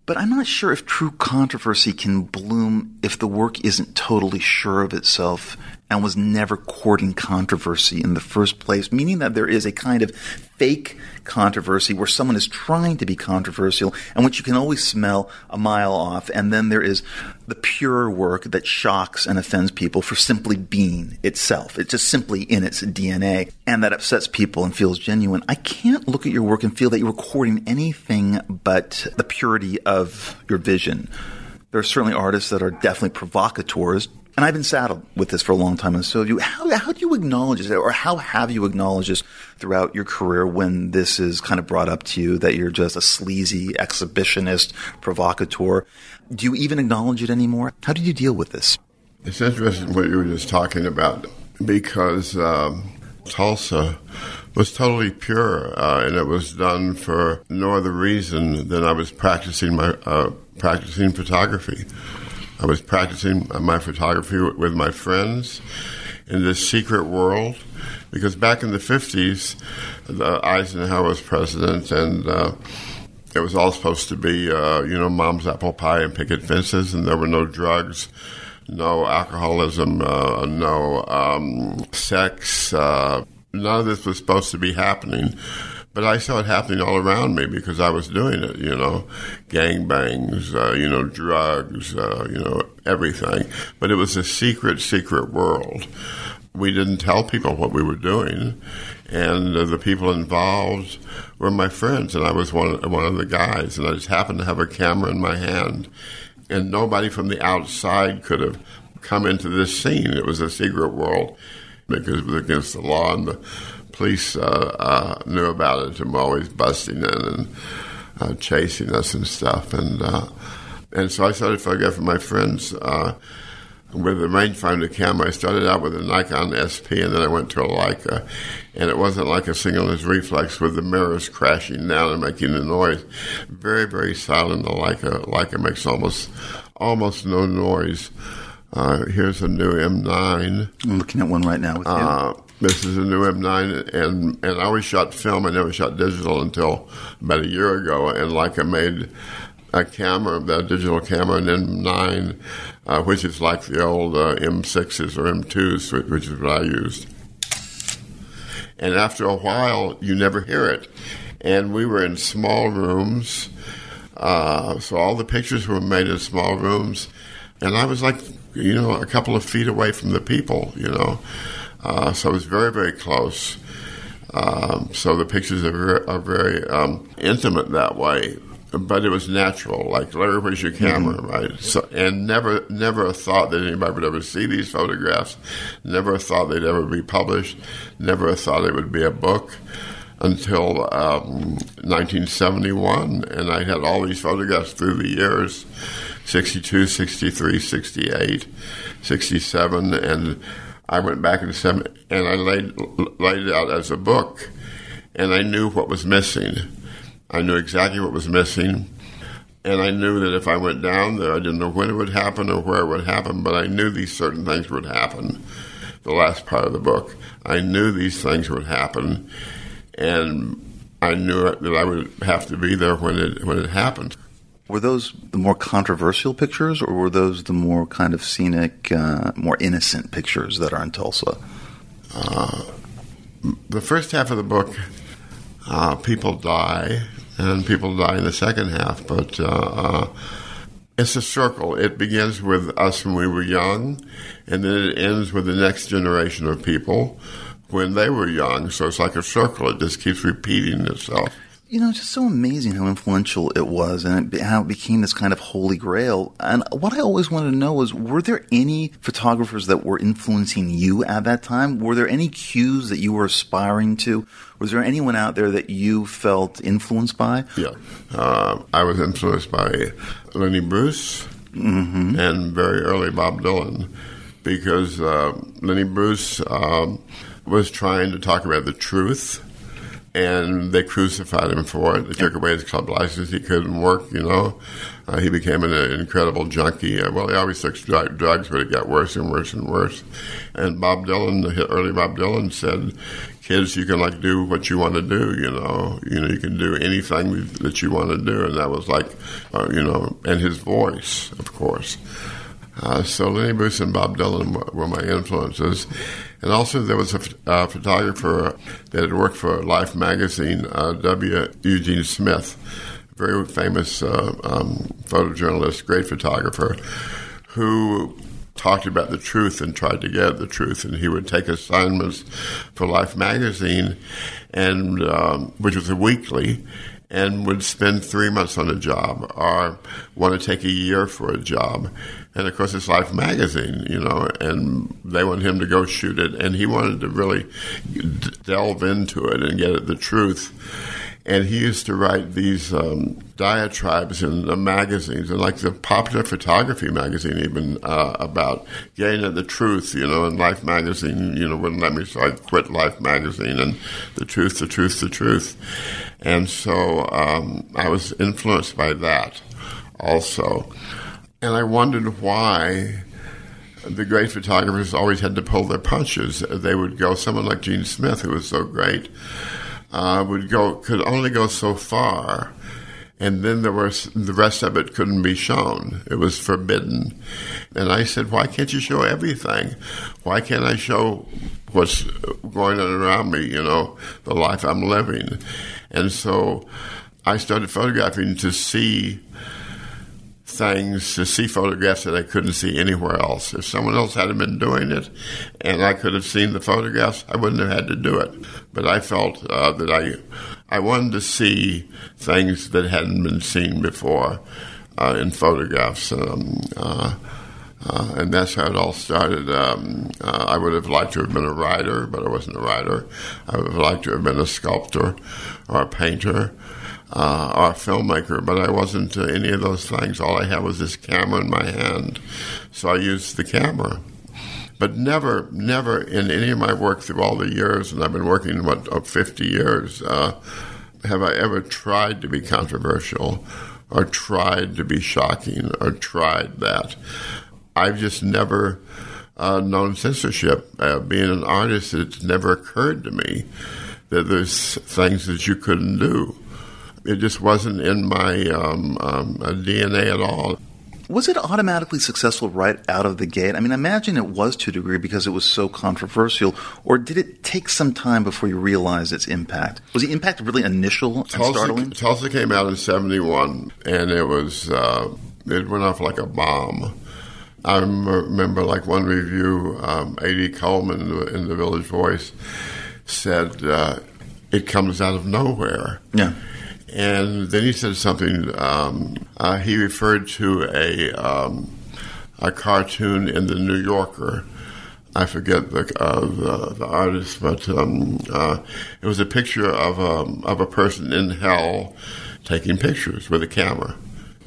But I'm not sure if true controversy can bloom if the work isn't totally sure of itself and was never courting controversy in the first place, meaning that there is a kind of fake controversy where someone is trying to be controversial and which you can always smell a mile off. And then there is the pure work that shocks and offends people for simply being itself. It's just simply in its DNA and that upsets people and feels genuine. I can't look at your work and feel that you're courting anything but the purity of your vision. There are certainly artists that are definitely provocateurs, and I've been saddled with this for a long time. And so, you, how, how do you acknowledge this, or how have you acknowledged this throughout your career when this is kind of brought up to you that you're just a sleazy exhibitionist, provocateur? Do you even acknowledge it anymore? How did you deal with this? It's interesting what you were just talking about because um, Tulsa was totally pure, uh, and it was done for no other reason than I was practicing my uh, practicing photography. I was practicing my photography with my friends in this secret world because back in the 50s, the Eisenhower was president and uh, it was all supposed to be, uh, you know, mom's apple pie and picket fences, and there were no drugs, no alcoholism, uh, no um, sex. Uh, none of this was supposed to be happening. But I saw it happening all around me because I was doing it, you know, gangbangs, uh, you know, drugs, uh, you know, everything. But it was a secret, secret world. We didn't tell people what we were doing, and uh, the people involved were my friends, and I was one one of the guys, and I just happened to have a camera in my hand, and nobody from the outside could have come into this scene. It was a secret world because it was against the law, and the police uh, uh, knew about it and were always busting in and uh, chasing us and stuff. And uh, and so I started photographing my friends uh, with a rangefinder camera. I started out with a Nikon SP, and then I went to a Leica. And it wasn't like a single lens reflex with the mirrors crashing down and making the noise. Very, very silent. The Leica, Leica makes almost almost no noise. Uh, here's a new M9. I'm looking at one right now with. Uh, this is a new M9, and and I always shot film. I never shot digital until about a year ago. And like I made a camera, a digital camera, an M9, uh, which is like the old uh, M6s or M2s, which is what I used. And after a while, you never hear it. And we were in small rooms, uh, so all the pictures were made in small rooms. And I was like you know, a couple of feet away from the people, you know. Uh, so it was very, very close. Um, so the pictures are very, are very um, intimate that way, but it was natural. Like, Larry, where's your camera, right? So, and never, never thought that anybody would ever see these photographs. Never thought they'd ever be published. Never thought it would be a book until um, 1971, and I had all these photographs through the years 62, 63, 68, 67, and I went back seven, and I laid, laid it out as a book, and I knew what was missing. I knew exactly what was missing. And I knew that if I went down there, I didn't know when it would happen or where it would happen, but I knew these certain things would happen. The last part of the book, I knew these things would happen, and I knew that I would have to be there when it when it happened. Were those the more controversial pictures, or were those the more kind of scenic, uh, more innocent pictures that are in Tulsa? the first half of the book, uh, people die, and people die in the second half. But uh, uh, it's a circle. It begins with us when we were young, and then it ends with the next generation of people when they were young. So it's like a circle. It just keeps repeating itself. You know, just so amazing how influential it was and it, how it became this kind of holy grail. And what I always wanted to know was, were there any photographers that were influencing you at that time? Were there any cues that you were aspiring to? Was there anyone out there that you felt influenced by? Yeah. Uh, I was influenced by Lenny Bruce and very early Bob Dylan because uh, Lenny Bruce um, was trying to talk about the truth. And they crucified him for it. They took away his club license. He couldn't work, you know. Uh, he became an, uh, incredible junkie. Uh, well, he always took drug, drugs, but it got worse and worse and worse. And Bob Dylan, the early Bob Dylan, said, "Kids, you can like do what you want to do. You know, you know, you can do anything that you want to do." And that was like, uh, you know, and his voice, of course. Uh, so Lenny Bruce and Bob Dylan were my influences. And also there was a uh, photographer that had worked for Life magazine, uh, W. Eugene Smith, very famous uh, um, photojournalist, great photographer, who talked about the truth and tried to get the truth. And he would take assignments for Life magazine, and um, which was a weekly, and would spend three months on a job or want to take a year for a job. And of course, it's Life magazine, you know, and they want him to go shoot it, and he wanted to really delve into it and get at the truth. And he used to write these um, diatribes in the magazines, and like the Popular Photography magazine, even uh, about getting at the truth, you know. And Life magazine, you know, wouldn't let me, so I quit Life magazine. And the truth, the truth, the truth. And so um, I was influenced by that also. And I wondered why the great photographers always had to pull their punches. They would go, someone like Gene Smith, who was so great, uh, would go, could only go so far. And then there was the rest of it couldn't be shown. It was forbidden. And I said, why can't you show everything? Why can't I show what's going on around me, you know, the life I'm living? And so I started photographing to see things, to see photographs that I couldn't see anywhere else. If someone else hadn't been doing it and I could have seen the photographs, I wouldn't have had to do it. But I felt uh, that I, I wanted to see things that hadn't been seen before uh, in photographs. Um, uh, uh, and that's how it all started. Um, uh, I would have liked to have been a writer, but I wasn't a writer. I would have liked to have been a sculptor or a painter uh, or a filmmaker, but I wasn't uh, any of those things. All I had was this camera in my hand, so I used the camera. But never, never in any of my work through all the years, and I've been working what uh, 50 years, uh, have I ever tried to be controversial, or tried to be shocking, or tried that. I've just never uh, known censorship. Uh, being an artist, it's never occurred to me that there's things that you couldn't do. It just wasn't in my um, um, uh, DNA at all. Was it automatically successful right out of the gate? I mean, I imagine it was to a degree because it was so controversial, or did it take some time before you realized its impact? Was the impact really initial and Tulsa, startling? Tulsa came out in '71, and it was uh, it went off like a bomb I remember, like one review, um, A.D. Coleman in the, in the Village Voice said, uh, "It comes out of nowhere." Yeah. And then he said something. Um, uh, he referred to a um, a cartoon in the New Yorker. I forget the uh, the, the artist, but um, uh, it was a picture of a of a person in hell taking pictures with a camera,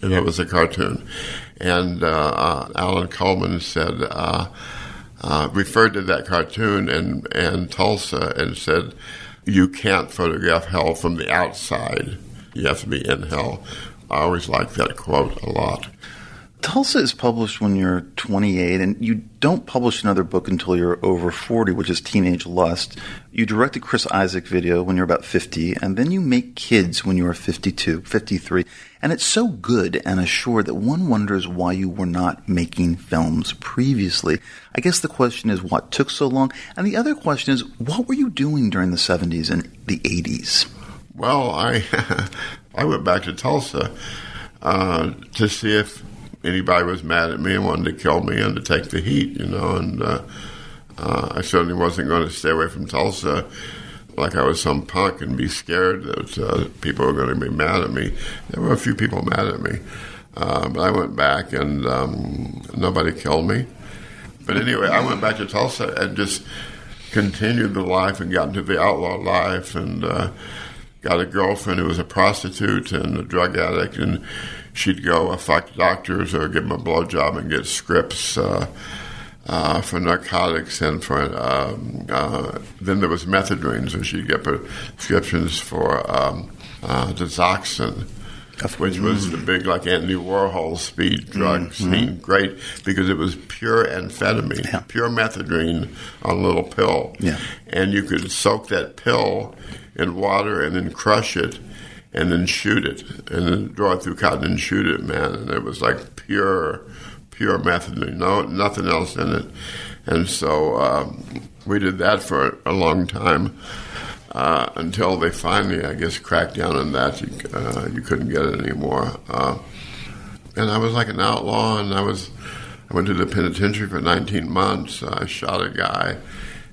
and it was a cartoon. And uh, uh, Alan Coleman said. Uh, referred to that cartoon and, and Tulsa and said, You can't photograph hell from the outside. You have to be in hell. I always like that quote a lot. Tulsa is published when you're 28, and you don't publish another book until you're over 40, which is Teenage Lust. You direct a Chris Isaak video when you're about 50, and then you make kids when you are 52, 53. And it's so good and assured that one wonders why you were not making films previously. I guess the question is what took so long? And the other question is what were you doing during the 70s and the 80s? Well, I (laughs) I went back to Tulsa uh, to see if anybody was mad at me and wanted to kill me and to take the heat, you know. And uh, uh, I certainly wasn't going to stay away from Tulsa like I was some punk and be scared that uh, people were going to be mad at me. There were a few people mad at me, uh, but I went back and um, nobody killed me. But anyway, I went back to Tulsa and just continued the life and got into the outlaw life and uh, got a girlfriend who was a prostitute and a drug addict, and she'd go fuck doctors or give them a blowjob and get scripts. Uh, uh, for narcotics and for um, uh, then there was Methedrine, so she'd get prescriptions for um, uh, which was the big like Anthony Warhol speed drug scene. Great because it was pure amphetamine, Yeah. pure Methedrine on a little pill, Yeah. and you could soak that pill in water and then crush it. And then shoot it, and then draw it through cotton and shoot it, man. And it was like pure, pure Methedrine, no nothing else in it. And so um, we did that for a long time uh, until they finally, I guess, cracked down on that. You, uh, you couldn't get it anymore. Uh, and I was like an outlaw, and I was I went to the penitentiary for 19 months. I shot a guy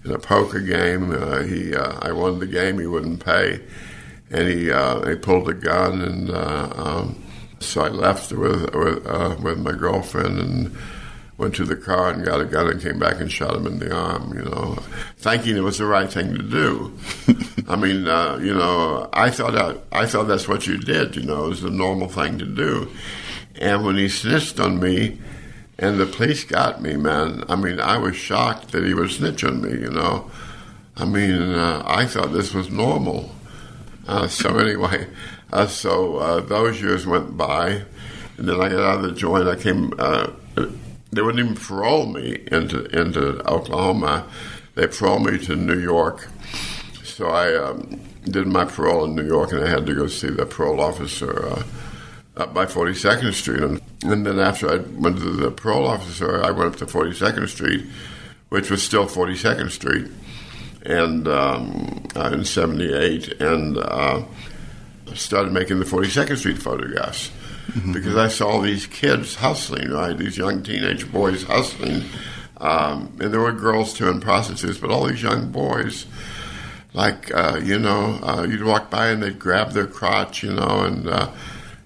in a poker game. Uh, he uh, I won the game. He wouldn't pay, and he uh, he pulled a gun, and uh, um, so I left with with, uh, with my girlfriend and went to the car and got a gun and came back and shot him in the arm. You know, thinking it was the right thing to do. (laughs) I mean, uh, you know, I thought I, I thought that's what you did. You know, it was the normal thing to do. And when he snitched on me, and the police got me, man. I mean, I was shocked that he would snitch on me. You know, I mean, uh, I thought this was normal. Uh, so anyway, uh, so uh, those years went by, and then I got out of the joint. I came. Uh, they wouldn't even parole me into into Oklahoma. They paroled me to New York. So I um, did my parole in New York, and I had to go see the parole officer uh, up by 42nd Street. And, and then after I went to the parole officer, I went up to 42nd Street, which was still 42nd Street, and um, uh, in '78, and uh, started making the 42nd Street photographs because I saw these kids hustling, right? These young teenage boys hustling, um, and there were girls too and prostitutes, but all these young boys like uh, you know, uh, you'd walk by and they'd grab their crotch, you know, and uh,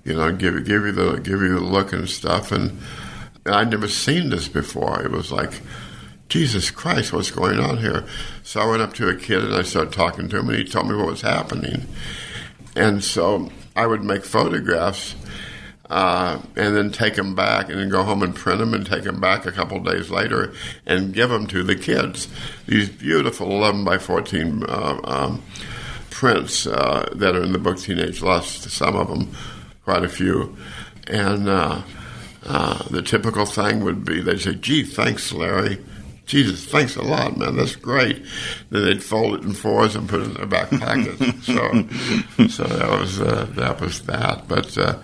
you know, give give you the give you the look and stuff, and, and I'd never seen this before. It was like, Jesus Christ, what's going on here? So I went up to a kid and I started talking to him, and he told me what was happening, and so I would make photographs. Uh, and then take them back, and then go home and print them, and take them back a couple days later, and give them to the kids. These beautiful 11 by 14 uh, um, prints uh, that are in the book Teenage Lust. Some of them, quite a few, and uh, uh, the typical thing would be they'd say, "Gee, thanks, Larry." Jesus, thanks a lot, man. That's great. Then they'd fold it in fours and put it in their back pocket. (laughs) so, so that was uh, that was that. But uh,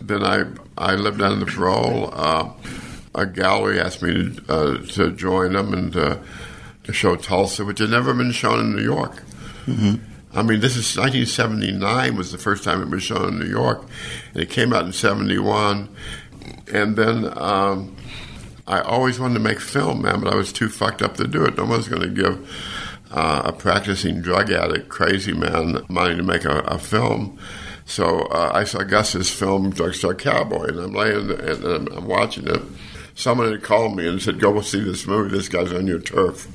then I I lived under the parole. Uh, a gallery asked me to uh, to join them and uh, to show Tulsa, which had never been shown in New York. I mean, this is 1979 was the first time it was shown in New York, and it came out in '71, and then. Um, I always wanted to make film, man, but I was too fucked up to do it. No one's going to give uh, a practicing drug addict, crazy man, money to make a, a film. So uh, I saw Gus's film, Drugstore Cowboy, and I'm laying there, and I'm, I'm watching it. Someone had called me and said, "Go see this movie. This guy's on your turf."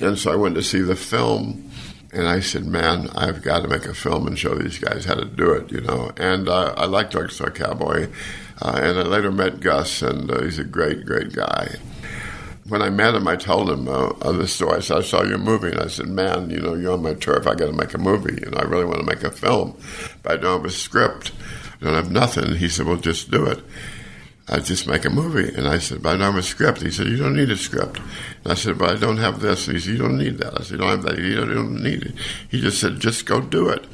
And so I went to see the film, and I said, "Man, I've got to make a film and show these guys how to do it," you know. And uh, I like Drugstore Cowboy, and I later met Gus, and uh, he's a great, great guy. When I met him, I told him uh, the story. I said, "I saw your movie," and I said, "Man, you know, you're on my turf. I got to make a movie. You know, I really want to make a film, but I don't have a script. I don't have nothing." He said, "Well, just do it." I just make a movie. And I said, but I don't have a script. He said, you don't need a script. And I said, but I don't have this. And he said, you don't need that. I said, you don't have that. You don't, you don't need it. He just said, just go do it.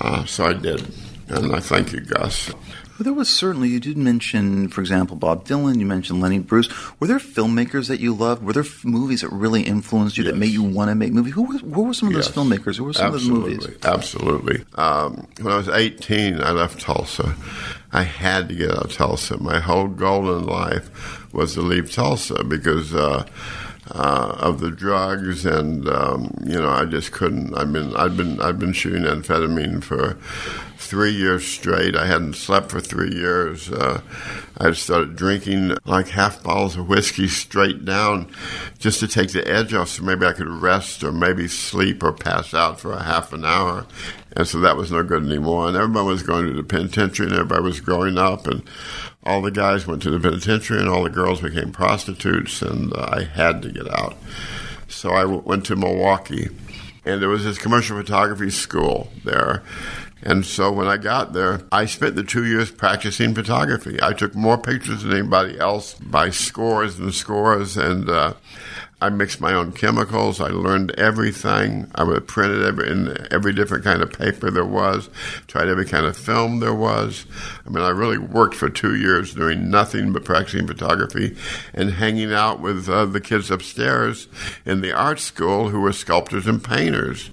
Uh, so I did. And I thank you, Gus. Well, there was certainly, you did mention, for example, Bob Dylan, you mentioned Lenny Bruce. Were there filmmakers that you loved? Were there f- movies that really influenced you that made you want to make movies? Who were, who were some of those Yes. filmmakers? Who were some absolutely, of those movies? Absolutely. Um, when I was 18, I left Tulsa. I had to get out of Tulsa. My whole goal in life was to leave Tulsa because uh, uh, of the drugs, and um, you know, I just couldn't. I've been, I've been, I've been shooting amphetamine for three years straight. I hadn't slept for three years. Uh, I started drinking like half bottles of whiskey straight down just to take the edge off so maybe I could rest or maybe sleep or pass out for a half an hour. And so that was no good anymore. And everybody was going to the penitentiary and everybody was growing up and all the guys went to the penitentiary and all the girls became prostitutes and uh, I had to get out. So I w- went to Milwaukee and there was this commercial photography school there. And so when I got there, I spent the two years practicing photography. I took more pictures than anybody else by scores and scores, and uh, I mixed my own chemicals. I learned everything. I would print it every, in every different kind of paper there was, tried every kind of film there was. I mean, I really worked for two years doing nothing but practicing photography and hanging out with uh, the kids upstairs in the art school who were sculptors and painters.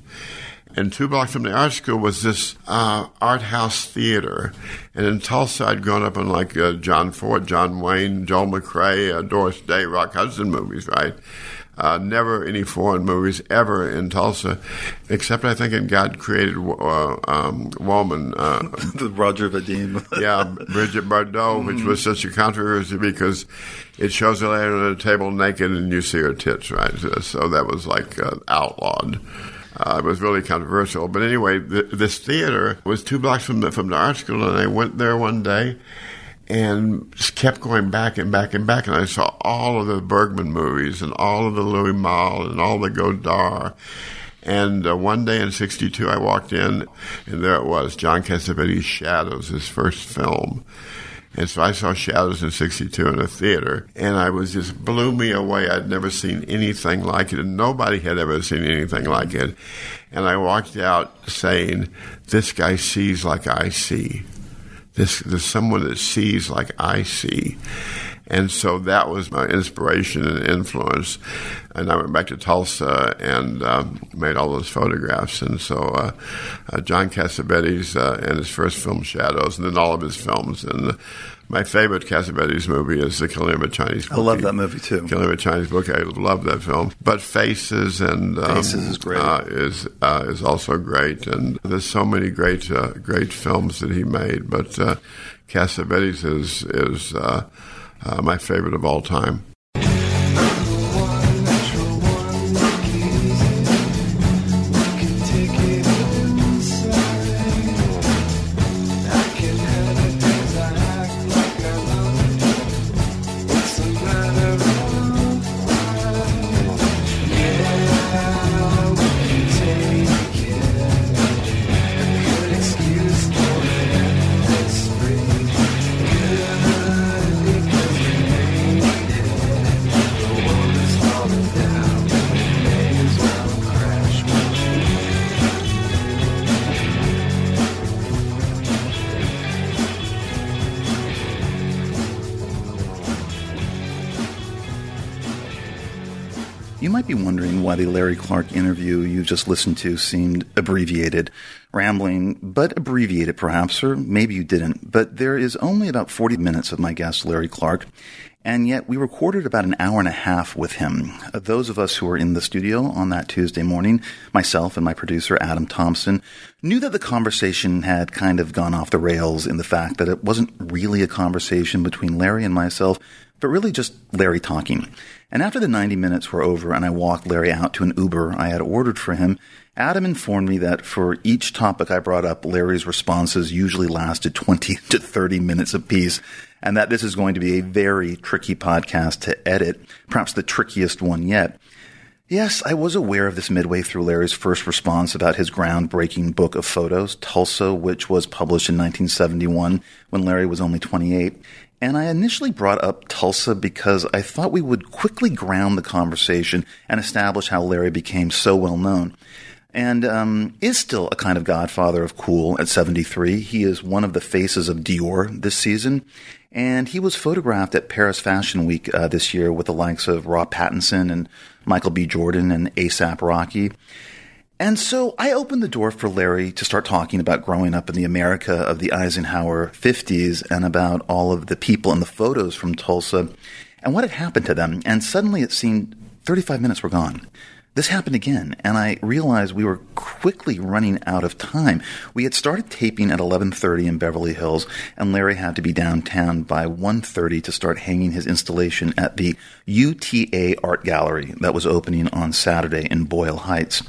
And two blocks from the art school was this uh, art house theater. And in Tulsa, I'd grown up on like uh, John Ford, John Wayne, Joel McCrea, uh, Doris Day, Rock Hudson movies, right? Uh, never any foreign movies ever in Tulsa, except I think in God Created uh, um, Woman. Uh, (laughs) The Roger Vadim. (laughs) yeah, Brigitte Bardot, which was such a controversy because it shows her laying on a table naked and you see her tits, right? So, so that was like uh, outlawed. Uh, it was really controversial. But anyway, th- this theater was two blocks from the, from the art school, and I went there one day and just kept going back and back and back, and I saw all of the Bergman movies and all of the Louis Malle and all the Godard. And uh, one day in '62, I walked in, and there it was, John Cassavetes' Shadows, his first film. And so I saw Shadows in '62 in a theater, and I was just blew me away. I'd never seen anything like it, and nobody had ever seen anything like it. And I walked out saying, "This guy sees like I see. This there's someone that sees like I see." And so that was my inspiration and influence. And I went back to Tulsa and um, made all those photographs. And so uh, uh, John Cassavetes uh, and his first film, Shadows, and then all of his films. And uh, my favorite Cassavetes movie is The Killing of a Chinese I love that movie too. Killing of a Chinese Book. I love that film. But Faces and um, Faces is great. Uh, is uh, is also great. And there's so many great uh, great films that he made. But uh, Cassavetes is is uh, my favorite of all time. Why the Larry Clark interview you just listened to seemed abbreviated, rambling, but abbreviated perhaps, or maybe you didn't. But there is only about 40 minutes of my guest, Larry Clark, and yet we recorded about an hour and a half with him. Uh, Those of us who were in the studio on that Tuesday morning, myself and my producer, Adam Thompson, knew that the conversation had kind of gone off the rails in the fact that it wasn't really a conversation between Larry and myself, but really just Larry talking. And after the 90 minutes were over and I walked Larry out to an Uber I had ordered for him, Adam informed me that for each topic I brought up, Larry's responses usually lasted 20 (laughs) to 30 minutes apiece, and that this is going to be a very tricky podcast to edit, perhaps the trickiest one yet. Yes, I was aware of this midway through Larry's first response about his groundbreaking book of photos, Tulsa, which was published in 1971 when Larry was only 28. And I initially brought up Tulsa because I thought we would quickly ground the conversation and establish how Larry became so well known. And um, is still a kind of godfather of cool at 73. He is one of the faces of Dior this season. And he was photographed at Paris Fashion Week uh, this year with the likes of Rob Pattinson and Michael B. Jordan and ASAP Rocky. And so I opened the door for Larry to start talking about growing up in the America of the Eisenhower 50s and about all of the people in the photos from Tulsa and what had happened to them. And suddenly it seemed 35 minutes were gone. This happened again, and I realized we were quickly running out of time. We had started taping at 11:30 in Beverly Hills, and Larry had to be downtown by 1:30 to start hanging his installation at the UTA Art Gallery that was opening on Saturday in Boyle Heights.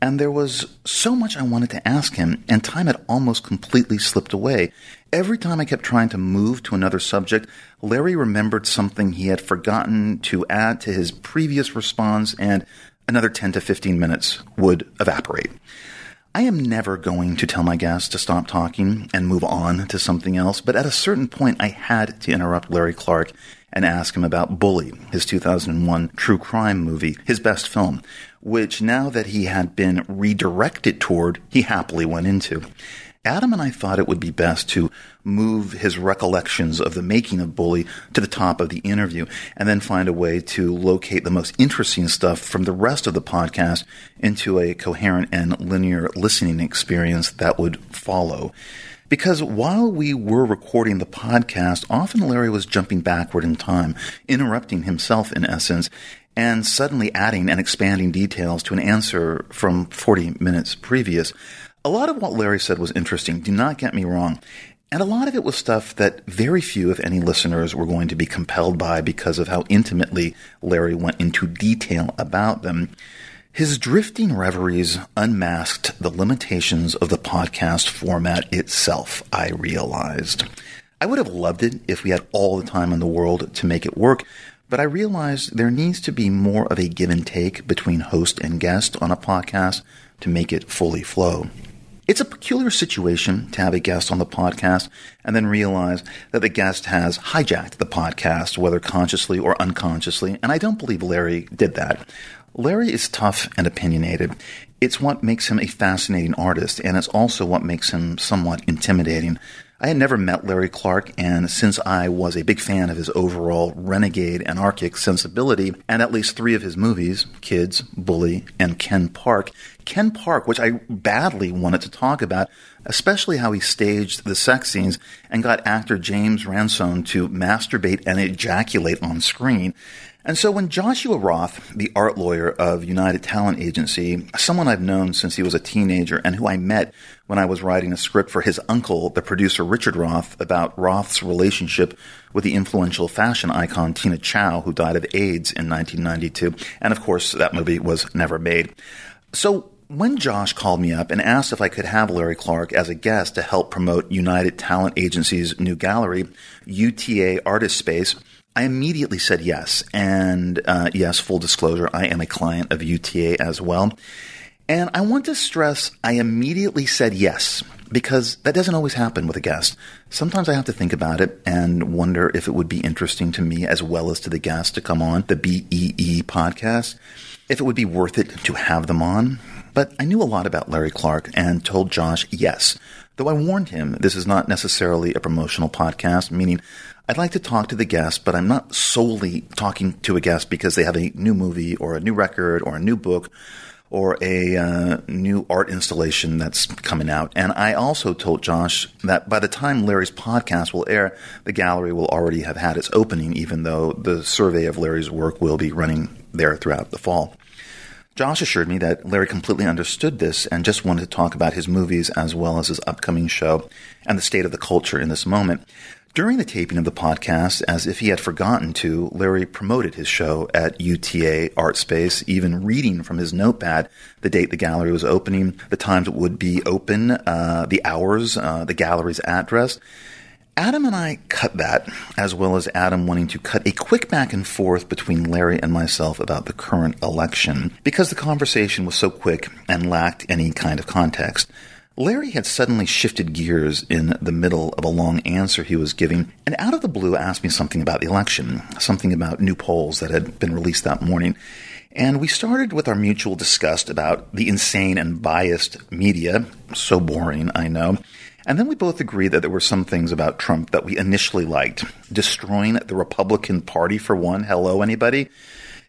And there was so much I wanted to ask him, and time had almost completely slipped away. Every time I kept trying to move to another subject, Larry remembered something he had forgotten to add to his previous response, and another 10 to 15 minutes would evaporate. I am never going to tell my guests to stop talking and move on to something else, but at a certain point I had to interrupt Larry Clark and ask him about Bully, his 2001 true crime movie, his best film, which now that he had been redirected toward, he happily went into. Adam and I thought it would be best to move his recollections of the making of Bully to the top of the interview and then find a way to locate the most interesting stuff from the rest of the podcast into a coherent and linear listening experience that would follow. Because while we were recording the podcast, often Larry was jumping backward in time, interrupting himself in essence, and suddenly adding and expanding details to an answer from 40 minutes previous. A lot of what Larry said was interesting, do not get me wrong. And a lot of it was stuff that very few, if any, listeners were going to be compelled by because of how intimately Larry went into detail about them. His drifting reveries unmasked the limitations of the podcast format itself, I realized. I would have loved it if we had all the time in the world to make it work, but I realized there needs to be more of a give and take between host and guest on a podcast to make it fully flow. It's a peculiar situation to have a guest on the podcast and then realize that the guest has hijacked the podcast, whether consciously or unconsciously, and I don't believe Larry did that. Larry is tough and opinionated. It's what makes him a fascinating artist, and it's also what makes him somewhat intimidating. I had never met Larry Clark, and since I was a big fan of his overall renegade anarchic sensibility, and at least three of his movies, Kids, Bully, and Ken Park, Ken Park, which I badly wanted to talk about, especially how he staged the sex scenes and got actor James Ransone to masturbate and ejaculate on screen. And so when Joshua Roth, the art lawyer of United Talent Agency, someone I've known since he was a teenager and who I met when I was writing a script for his uncle, the producer Richard Roth, about Roth's relationship with the influential fashion icon Tina Chow, who died of AIDS in 1992. And of course, that movie was never made. So when Josh called me up and asked if I could have Larry Clark as a guest to help promote United Talent Agency's new gallery, UTA Artist Space, I immediately said yes. And uh, yes, full disclosure, I am a client of UTA as well. And I want to stress I immediately said yes because that doesn't always happen with a guest. Sometimes I have to think about it and wonder if it would be interesting to me as well as to the guest to come on the BEE podcast, if it would be worth it to have them on. But I knew a lot about Larry Clark and told Josh yes. Though I warned him this is not necessarily a promotional podcast, meaning I'd like to talk to the guest, but I'm not solely talking to a guest because they have a new movie or a new record or a new book or a uh, new art installation that's coming out. And I also told Josh that by the time Larry's podcast will air, the gallery will already have had its opening, even though the survey of Larry's work will be running there throughout the fall. Josh assured me that Larry completely understood this and just wanted to talk about his movies as well as his upcoming show and the state of the culture in this moment. During the taping of the podcast, as if he had forgotten to, Larry promoted his show at UTA Art Space, even reading from his notepad the date the gallery was opening, the times it would be open, uh, the hours, uh, the gallery's address. Adam and I cut that, as well as Adam wanting to cut a quick back and forth between Larry and myself about the current election, because the conversation was so quick and lacked any kind of context. Larry had suddenly shifted gears in the middle of a long answer he was giving, and out of the blue asked me something about the election, something about new polls that had been released that morning. And we started with our mutual disgust about the insane and biased media. So boring, I know. And then we both agreed that there were some things about Trump that we initially liked. Destroying the Republican Party, for one. Hello, anybody?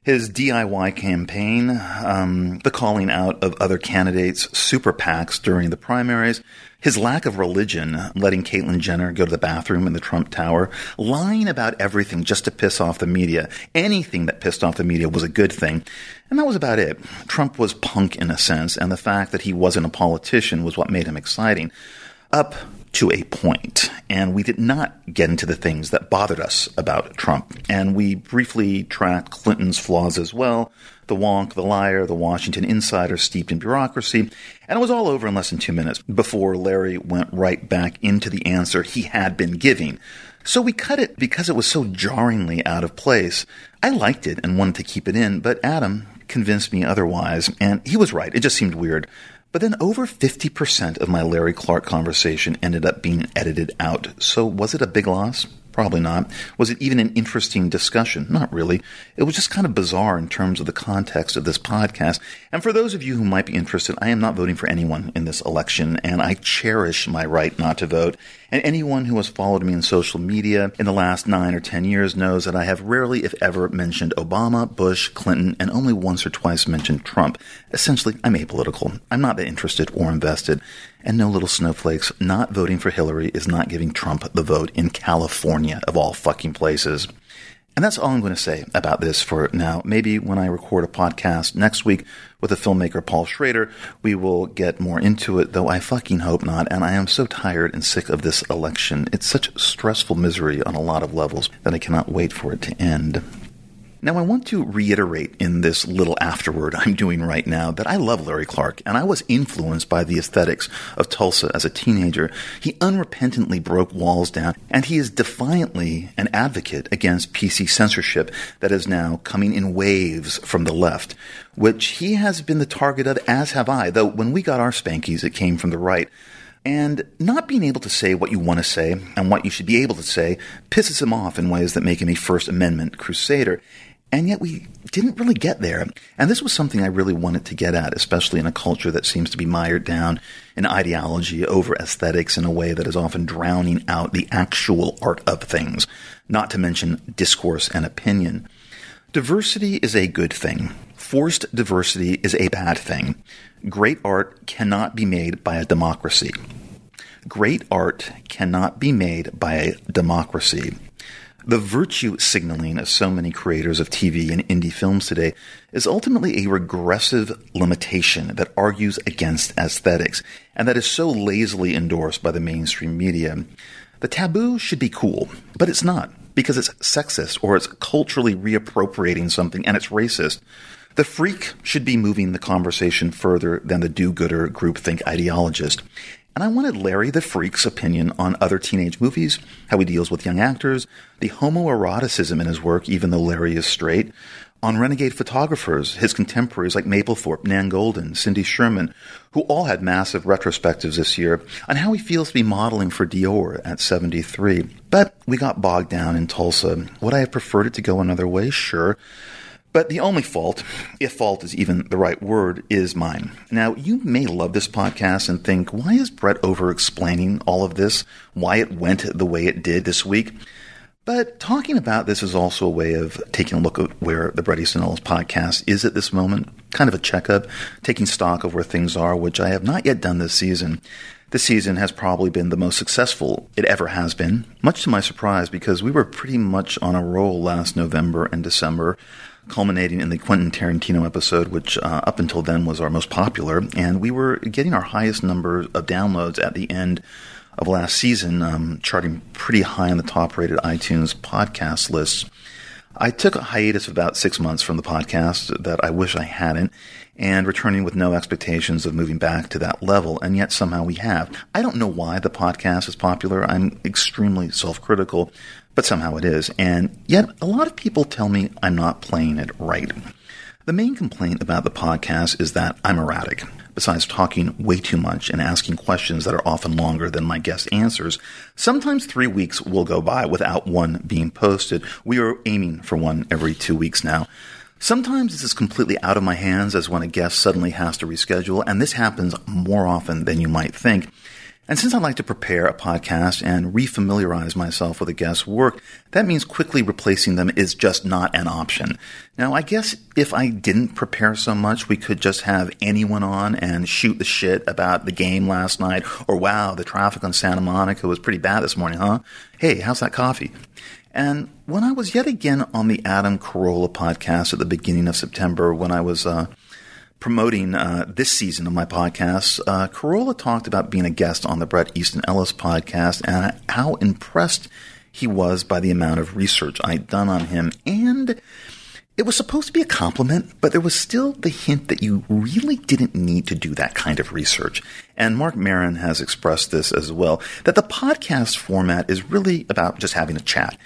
His DIY campaign, um, the calling out of other candidates, super PACs during the primaries, his lack of religion, letting Caitlyn Jenner go to the bathroom in the Trump Tower, lying about everything just to piss off the media. Anything that pissed off the media was a good thing. And that was about it. Trump was punk in a sense, and the fact that he wasn't a politician was what made him exciting. Up to a point, and we did not get into the things that bothered us about Trump. And we briefly tracked Clinton's flaws as well the wonk, the liar, the Washington insider steeped in bureaucracy. And it was all over in less than two minutes before Larry went right back into the answer he had been giving. So we cut it because it was so jarringly out of place. I liked it and wanted to keep it in, but Adam convinced me otherwise, and he was right. It just seemed weird. But then over 50% of my Larry Clark conversation ended up being edited out. So was it a big loss? Probably not. Was it even an interesting discussion? Not really. It was just kind of bizarre in terms of the context of this podcast. And for those of you who might be interested, I am not voting for anyone in this election, and I cherish my right not to vote. And anyone who has followed me in social media in the last nine or ten years knows that I have rarely, if ever, mentioned Obama, Bush, Clinton, and only once or twice mentioned Trump. Essentially, I'm apolitical. I'm not that interested or invested. And no little snowflakes, not voting for Hillary is not giving Trump the vote in California, of all fucking places. And that's all I'm going to say about this for now. Maybe when I record a podcast next week with the filmmaker Paul Schrader, we will get more into it, though I fucking hope not. And I am so tired and sick of this election. It's such stressful misery on a lot of levels that I cannot wait for it to end. Now, I want to reiterate in this little afterword I'm doing right now that I love Larry Clark and I was influenced by the aesthetics of Tulsa as a teenager. He unrepentantly broke walls down and he is defiantly an advocate against PC censorship that is now coming in waves from the left, which he has been the target of, as have I, though when we got our spankies, it came from the right. And not being able to say what you want to say and what you should be able to say pisses him off in ways that make him a First Amendment crusader. And yet we didn't really get there. And this was something I really wanted to get at, especially in a culture that seems to be mired down in ideology over aesthetics in a way that is often drowning out the actual art of things, not to mention discourse and opinion. Diversity is a good thing. Forced diversity is a bad thing. Great art cannot be made by a democracy. Great art cannot be made by a democracy. The virtue signaling of so many creators of TV and indie films today is ultimately a regressive limitation that argues against aesthetics and that is so lazily endorsed by the mainstream media. The taboo should be cool, but it's not because it's sexist or it's culturally reappropriating something and it's racist. The freak should be moving the conversation further than the do gooder groupthink ideologist. And I wanted Larry the Freak's opinion on other teenage movies, how he deals with young actors, the homoeroticism in his work, even though Larry is straight, on renegade photographers, his contemporaries like Mapplethorpe, Nan Goldin, Cindy Sherman, who all had massive retrospectives this year, on how he feels to be modeling for Dior at 73. But we got bogged down in Tulsa. Would I have preferred it to go another way? Sure. But the only fault, if fault is even the right word, is mine. Now, you may love this podcast and think, why is Bret over explaining all of this? Why it went the way it did this week? But talking about this is also a way of taking a look at where the Bret Easton Ellis podcast is at this moment, kind of a checkup, taking stock of where things are, which I have not yet done this season. This season has probably been the most successful it ever has been, much to my surprise, because we were pretty much on a roll last November and December, culminating in the Quentin Tarantino episode, which uh, up until then was our most popular, and we were getting our highest number of downloads at the end of last season, um, charting pretty high on the top rated iTunes podcast lists. I took a hiatus of about six months from the podcast that I wish I hadn't, and returning with no expectations of moving back to that level, and yet somehow we have. I don't know why the podcast is popular. I'm extremely self critical, but somehow it is, and yet a lot of people tell me I'm not playing it right. The main complaint about the podcast is that I'm erratic. Besides talking way too much and asking questions that are often longer than my guest answers, sometimes three weeks will go by without one being posted. We are aiming for one every two weeks now. Sometimes this is completely out of my hands as when a guest suddenly has to reschedule, and this happens more often than you might think. And since I like to prepare a podcast and refamiliarize myself with a guest's work, that means quickly replacing them is just not an option. Now, I guess if I didn't prepare so much, we could just have anyone on and shoot the shit about the game last night, or wow, the traffic on Santa Monica was pretty bad this morning, huh? Hey, how's that coffee? And when I was yet again on the Adam Carolla podcast at the beginning of September, when I was uh, promoting uh, this season of my podcast, uh, Carolla talked about being a guest on the Bret Easton Ellis podcast and how impressed he was by the amount of research I'd done on him. And it was supposed to be a compliment, but there was still the hint that you really didn't need to do that kind of research. And Mark Maron has expressed this as well, that the podcast format is really about just having a chat.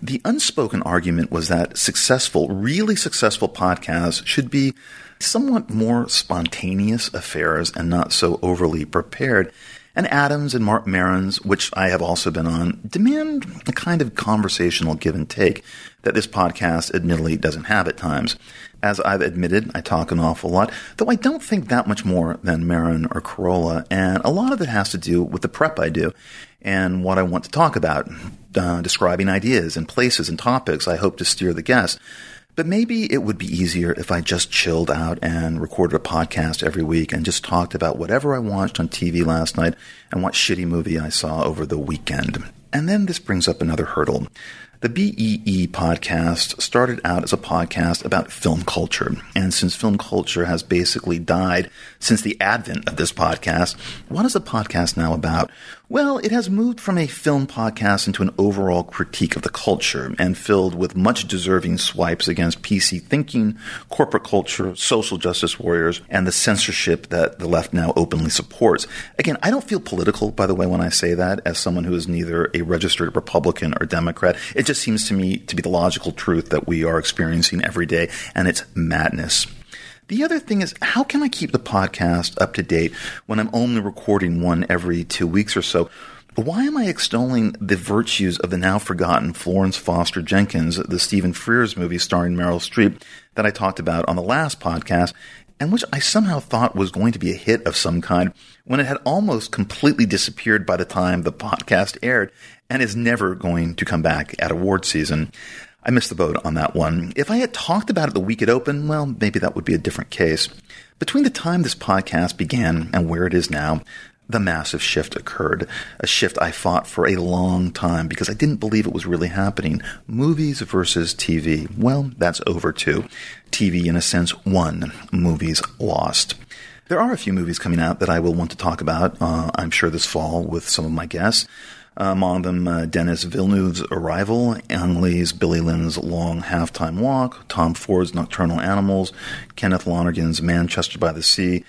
The unspoken argument was that successful, really successful podcasts should be somewhat more spontaneous affairs and not so overly prepared. And Adams and Mark Maron's, which I have also been on, demand a kind of conversational give and take that this podcast admittedly doesn't have at times. As I've admitted, I talk an awful lot, though I don't think that much more than Maron or Carolla, and a lot of it has to do with the prep I do and what I want to talk about, uh, describing ideas and places and topics I hope to steer the guest. But maybe it would be easier if I just chilled out and recorded a podcast every week and just talked about whatever I watched on TV last night and what shitty movie I saw over the weekend. And then this brings up another hurdle. The BEE podcast started out as a podcast about film culture. And since film culture has basically died since the advent of this podcast, what is the podcast now about? Well, it has moved from a film podcast into an overall critique of the culture and filled with much deserving swipes against PC thinking, corporate culture, social justice warriors, and the censorship that the left now openly supports. Again, I don't feel political, by the way, when I say that, as someone who is neither a registered Republican or Democrat. It just seems to me to be the logical truth that we are experiencing every day, and it's madness. The other thing is, how can I keep the podcast up to date when I'm only recording one every two weeks or so? Why am I extolling the virtues of the now forgotten Florence Foster Jenkins, the Stephen Frears movie starring Meryl Streep that I talked about on the last podcast, and which I somehow thought was going to be a hit of some kind when it had almost completely disappeared by the time the podcast aired and is never going to come back at award season? I missed the boat on that one. If I had talked about it the week it opened, well, maybe that would be a different case. Between the time this podcast began and where it is now, the massive shift occurred. A shift I fought for a long time because I didn't believe it was really happening. Movies versus TV. Well, that's over too. TV, in a sense, won. Movies lost. There are a few movies coming out that I will want to talk about, uh, I'm sure, this fall with some of my guests. Among them, uh, Denis Villeneuve's Arrival, Ang Lee's Billy Lynn's Long Halftime Walk, Tom Ford's Nocturnal Animals, Kenneth Lonergan's Manchester by the Sea,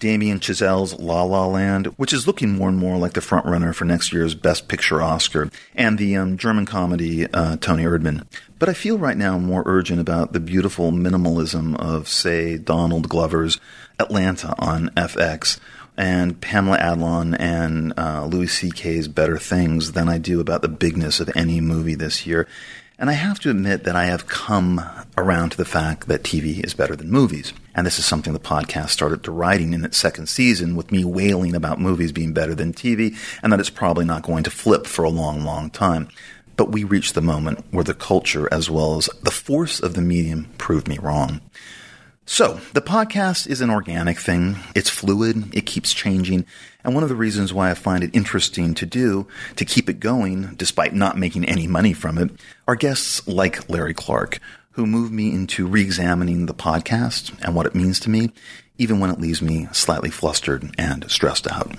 Damien Chazelle's La La Land, which is looking more and more like the frontrunner for next year's Best Picture Oscar, and the um, German comedy uh, Toni Erdmann. But I feel right now more urgent about the beautiful minimalism of, say, Donald Glover's Atlanta on FX and Pamela Adlon and uh, Louis C.K.'s Better Things than I do about the bigness of any movie this year. And I have to admit that I have come around to the fact that TV is better than movies. And this is something the podcast started deriding in its second season with me wailing about movies being better than TV and that it's probably not going to flip for a long, long time. but we reached the moment where the culture as well as the force of the medium proved me wrong. So, the podcast is an organic thing. It's fluid. It keeps changing. And one of the reasons why I find it interesting to do, to keep it going, despite not making any money from it, are guests like Larry Clark, who move me into re-examining the podcast and what it means to me, even when it leaves me slightly flustered and stressed out.